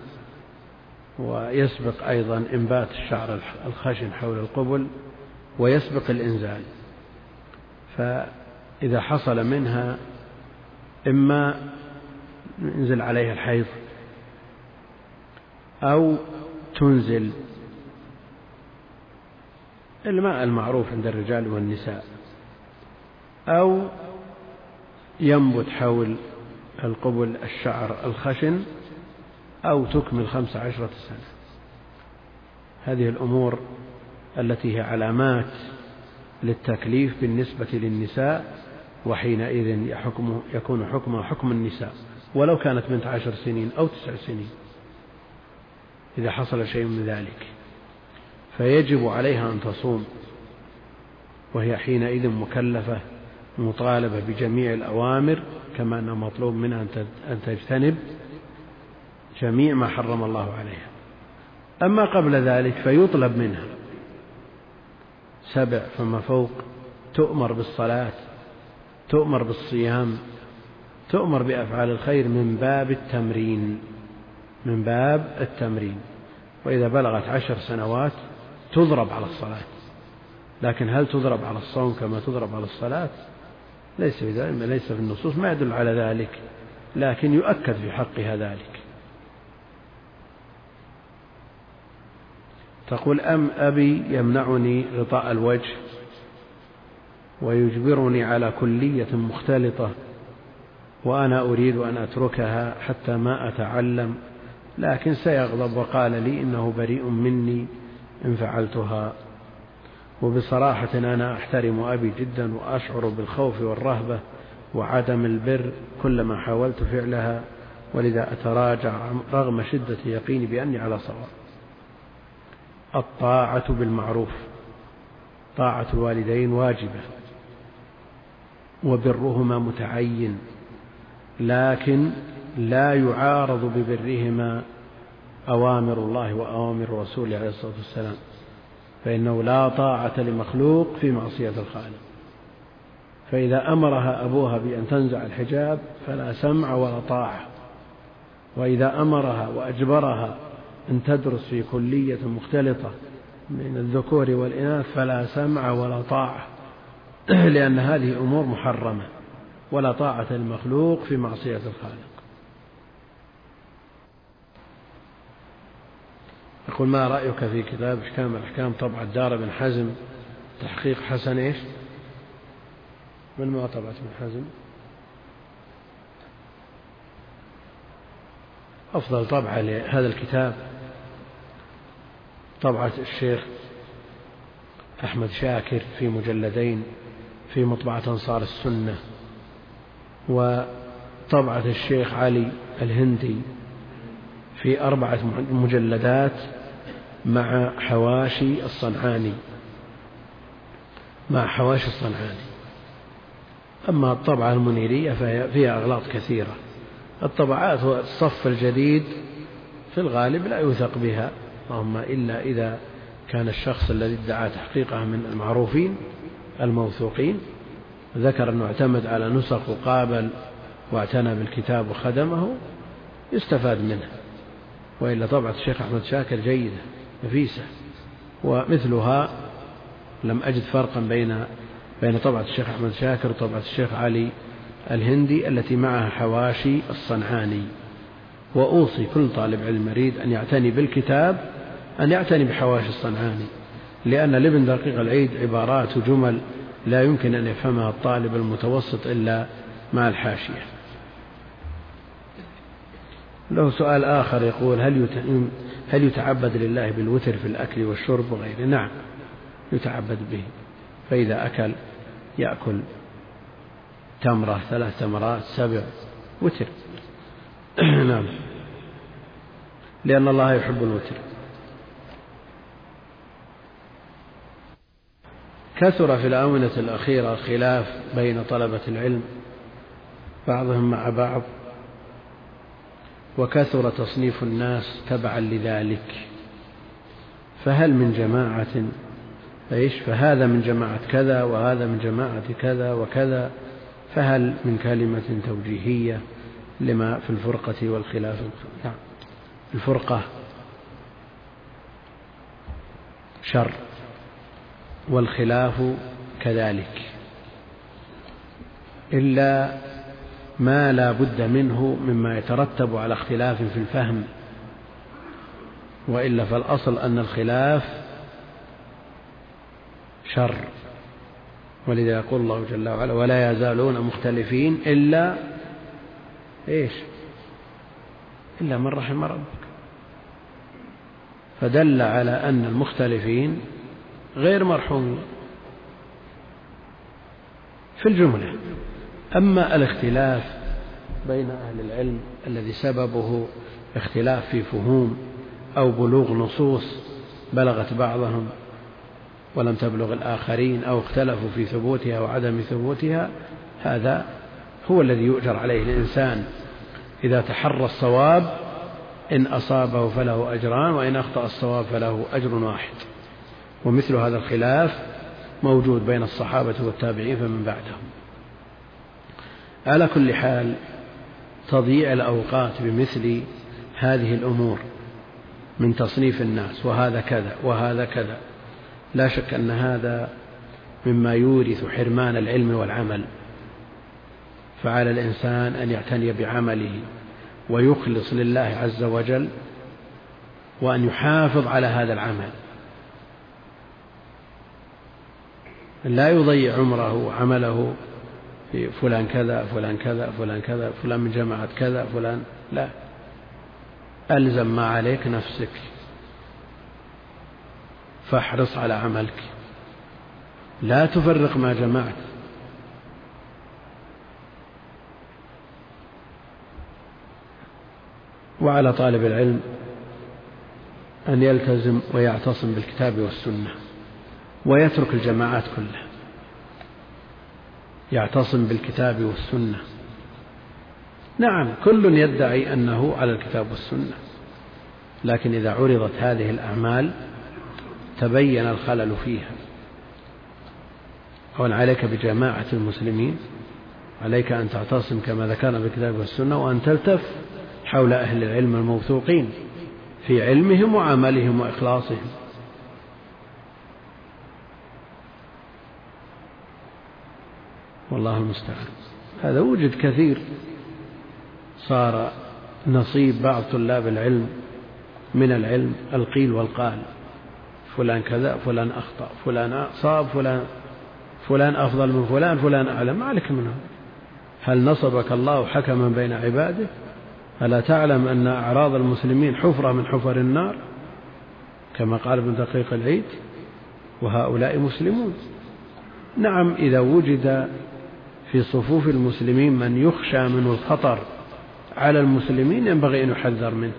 ويسبق أيضا إنبات الشعر الخشن حول القبل ويسبق الإنزال. فإذا حصل منها إما ينزل عليها الحيض أو تنزل. الماء المعروف عند الرجال والنساء. أو ينبت حول القبل الشعر الخشن أو تكمل خمس عشرة سنة. هذه الأمور التي هي علامات للتكليف بالنسبة للنساء وحينئذ يكون حكمها حكم النساء. ولو كانت بنت عشر سنين أو تسع سنين. إذا حصل شيء من ذلك. فيجب عليها أن تصوم. وهي حينئذ مكلفة مطالبة بجميع الأوامر كما أنه مطلوب منها أن تجتنب جميع ما حرم الله عليها. أما قبل ذلك فيطلب منها. سبع فما فوق تؤمر بالصلاة تؤمر بالصيام تؤمر بأفعال الخير من باب التمرين. من باب التمرين. وإذا بلغت عشر سنوات تضرب على الصلاة. لكن هل تضرب على الصوم كما تضرب على الصلاة؟ ليس في ليس في النصوص ما يدل على ذلك. لكن يؤكد في حقها ذلك. تقول أم أبي يمنعني غطاء الوجه ويجبرني على كلية مختلطة وأنا أريد أن أتركها حتى ما أتعلم لكن سيغضب وقال لي إنه بريء مني إن فعلتها. وبصراحة أنا أحترم أبي جدا وأشعر بالخوف والرهبة وعدم البر كلما حاولت فعلها ولذا أتراجع رغم شدة يقيني بأني على صواب. الطاعة بالمعروف طاعة الوالدين واجبة وبرهما متعين لكن لا يعارض ببرهما أوامر الله وأوامر رسوله عليه الصلاة والسلام فإنه لا طاعة لمخلوق في معصية الخالق. فإذا أمرها أبوها بأن تنزع الحجاب فلا سمع ولا طاعة. وإذا أمرها وأجبرها أن تدرس في كلية مختلطة من الذكور والإناث فلا سمع ولا طاعة لأن هذه أمور محرمة ولا طاعة المخلوق في معصية الخالق. يقول ما رأيك في كتاب أحكام الأحكام طبعة دار بن حزم؟ تحقيق حسن إيش؟ من ما طبعة ابن حزم؟ أفضل طبعة لهذا الكتاب طبعة الشيخ أحمد شاكر في مجلدين في مطبعة أنصار السنة وطبعة الشيخ علي الهندي في أربعة مجلدات مع حواشي الصنعاني. مع حواشي الصنعاني. أما الطبعة المنيرية فيها أغلاط كثيرة. الطبعات الصف الجديد في الغالب لا يوثق بها. اللهم إلا إذا كان الشخص الذي ادعى تحقيقها من المعروفين الموثوقين. ذكر أنه اعتمد على نسخ وقابل واعتنى بالكتاب وخدمه يستفاد منه. وإلا طبعة الشيخ أحمد شاكر جيدة. نفيسة. ومثلها لم أجد فرقا بين بين طبعة الشيخ أحمد شاكر وطبعة الشيخ علي الهندي التي معها حواشي الصنعاني. وأوصي كل طالب علم يريد أن يعتني بالكتاب أن يعتني بحواشي الصنعاني لأن لابن دقيق العيد عبارات وجمل لا يمكن أن يفهمها الطالب المتوسط إلا مع الحاشية. له سؤال آخر يقول هل هل يتعبد لله بالوتر في الأكل والشرب وغيره؟ نعم يتعبد به. فإذا أكل يأكل تمرة ثلاث تمرات سبع وتر. نعم. لأن الله يحب الوتر. كثر في الآونة الأخيرة خلاف بين طلبة العلم بعضهم مع بعض. وكثر تصنيف الناس تبعا لذلك. فهل من جماعة؟ إيش؟ فهذا من جماعة كذا وهذا من جماعة كذا وكذا. فهل من كلمة توجيهية لما في الفرقة والخلاف؟ نعم. الفرقة شر والخلاف كذلك. إلا ما لا بد منه مما يترتب على اختلاف في الفهم. وإلا فالأصل أن الخلاف شر. ولذا يقول الله جل وعلا ولا يزالون مختلفين إلا إيش؟ إلا من رحم ربك. فدل على أن المختلفين غير مرحومين. في الجملة. أما الاختلاف بين أهل العلم الذي سببه اختلاف في فهوم أو بلوغ نصوص بلغت بعضهم ولم تبلغ الآخرين أو اختلفوا في ثبوتها وعدم ثبوتها هذا هو الذي يؤجر عليه الإنسان. إذا تحرى الصواب إن أصابه فله أجران وإن أخطأ الصواب فله أجر واحد. ومثل هذا الخلاف موجود بين الصحابة والتابعين فمن بعدهم. على كل حال تضييع الأوقات بمثل هذه الأمور من تصنيف الناس وهذا كذا وهذا كذا. لا شك أن هذا مما يورث حرمان العلم والعمل. فعلى الإنسان أن يعتني بعمله ويخلص لله عز وجل وأن يحافظ على هذا العمل. لا يضيع عمره وعمله فلان كذا فلان كذا فلان كذا فلان من جماعة كذا فلان لا. ألزم ما عليك نفسك. فاحرص على عملك. لا تفرق ما جمعت وعلى طالب العلم أن يلتزم ويعتصم بالكتاب والسنة ويترك الجماعات كلها. يعتصم بالكتاب والسنة. نعم كل يدعي أنه على الكتاب والسنة. لكن إذا عرضت هذه الأعمال تبين الخلل فيها. أولا عليك بجماعة المسلمين عليك أن تعتصم كما ذكرنا بالكتاب والسنة وأن تلتف حول أهل العلم الموثوقين في علمهم وعملهم وإخلاصهم. والله المستعان. هذا وجد كثير. صار نصيب بعض طلاب العلم من العلم القيل والقال. فلان كذا فلان أخطأ فلان أصاب فلان فلان أفضل من فلان فلان أعلم. ما عليك منه هل نصبك الله حكما بين عباده؟ ألا تعلم أن أعراض المسلمين حفرة من حفر النار؟ كما قال ابن دقيق العيد وهؤلاء مسلمون. نعم إذا وجد في صفوف المسلمين من يخشى منه الخطر. على المسلمين ينبغي أن يحذر منه.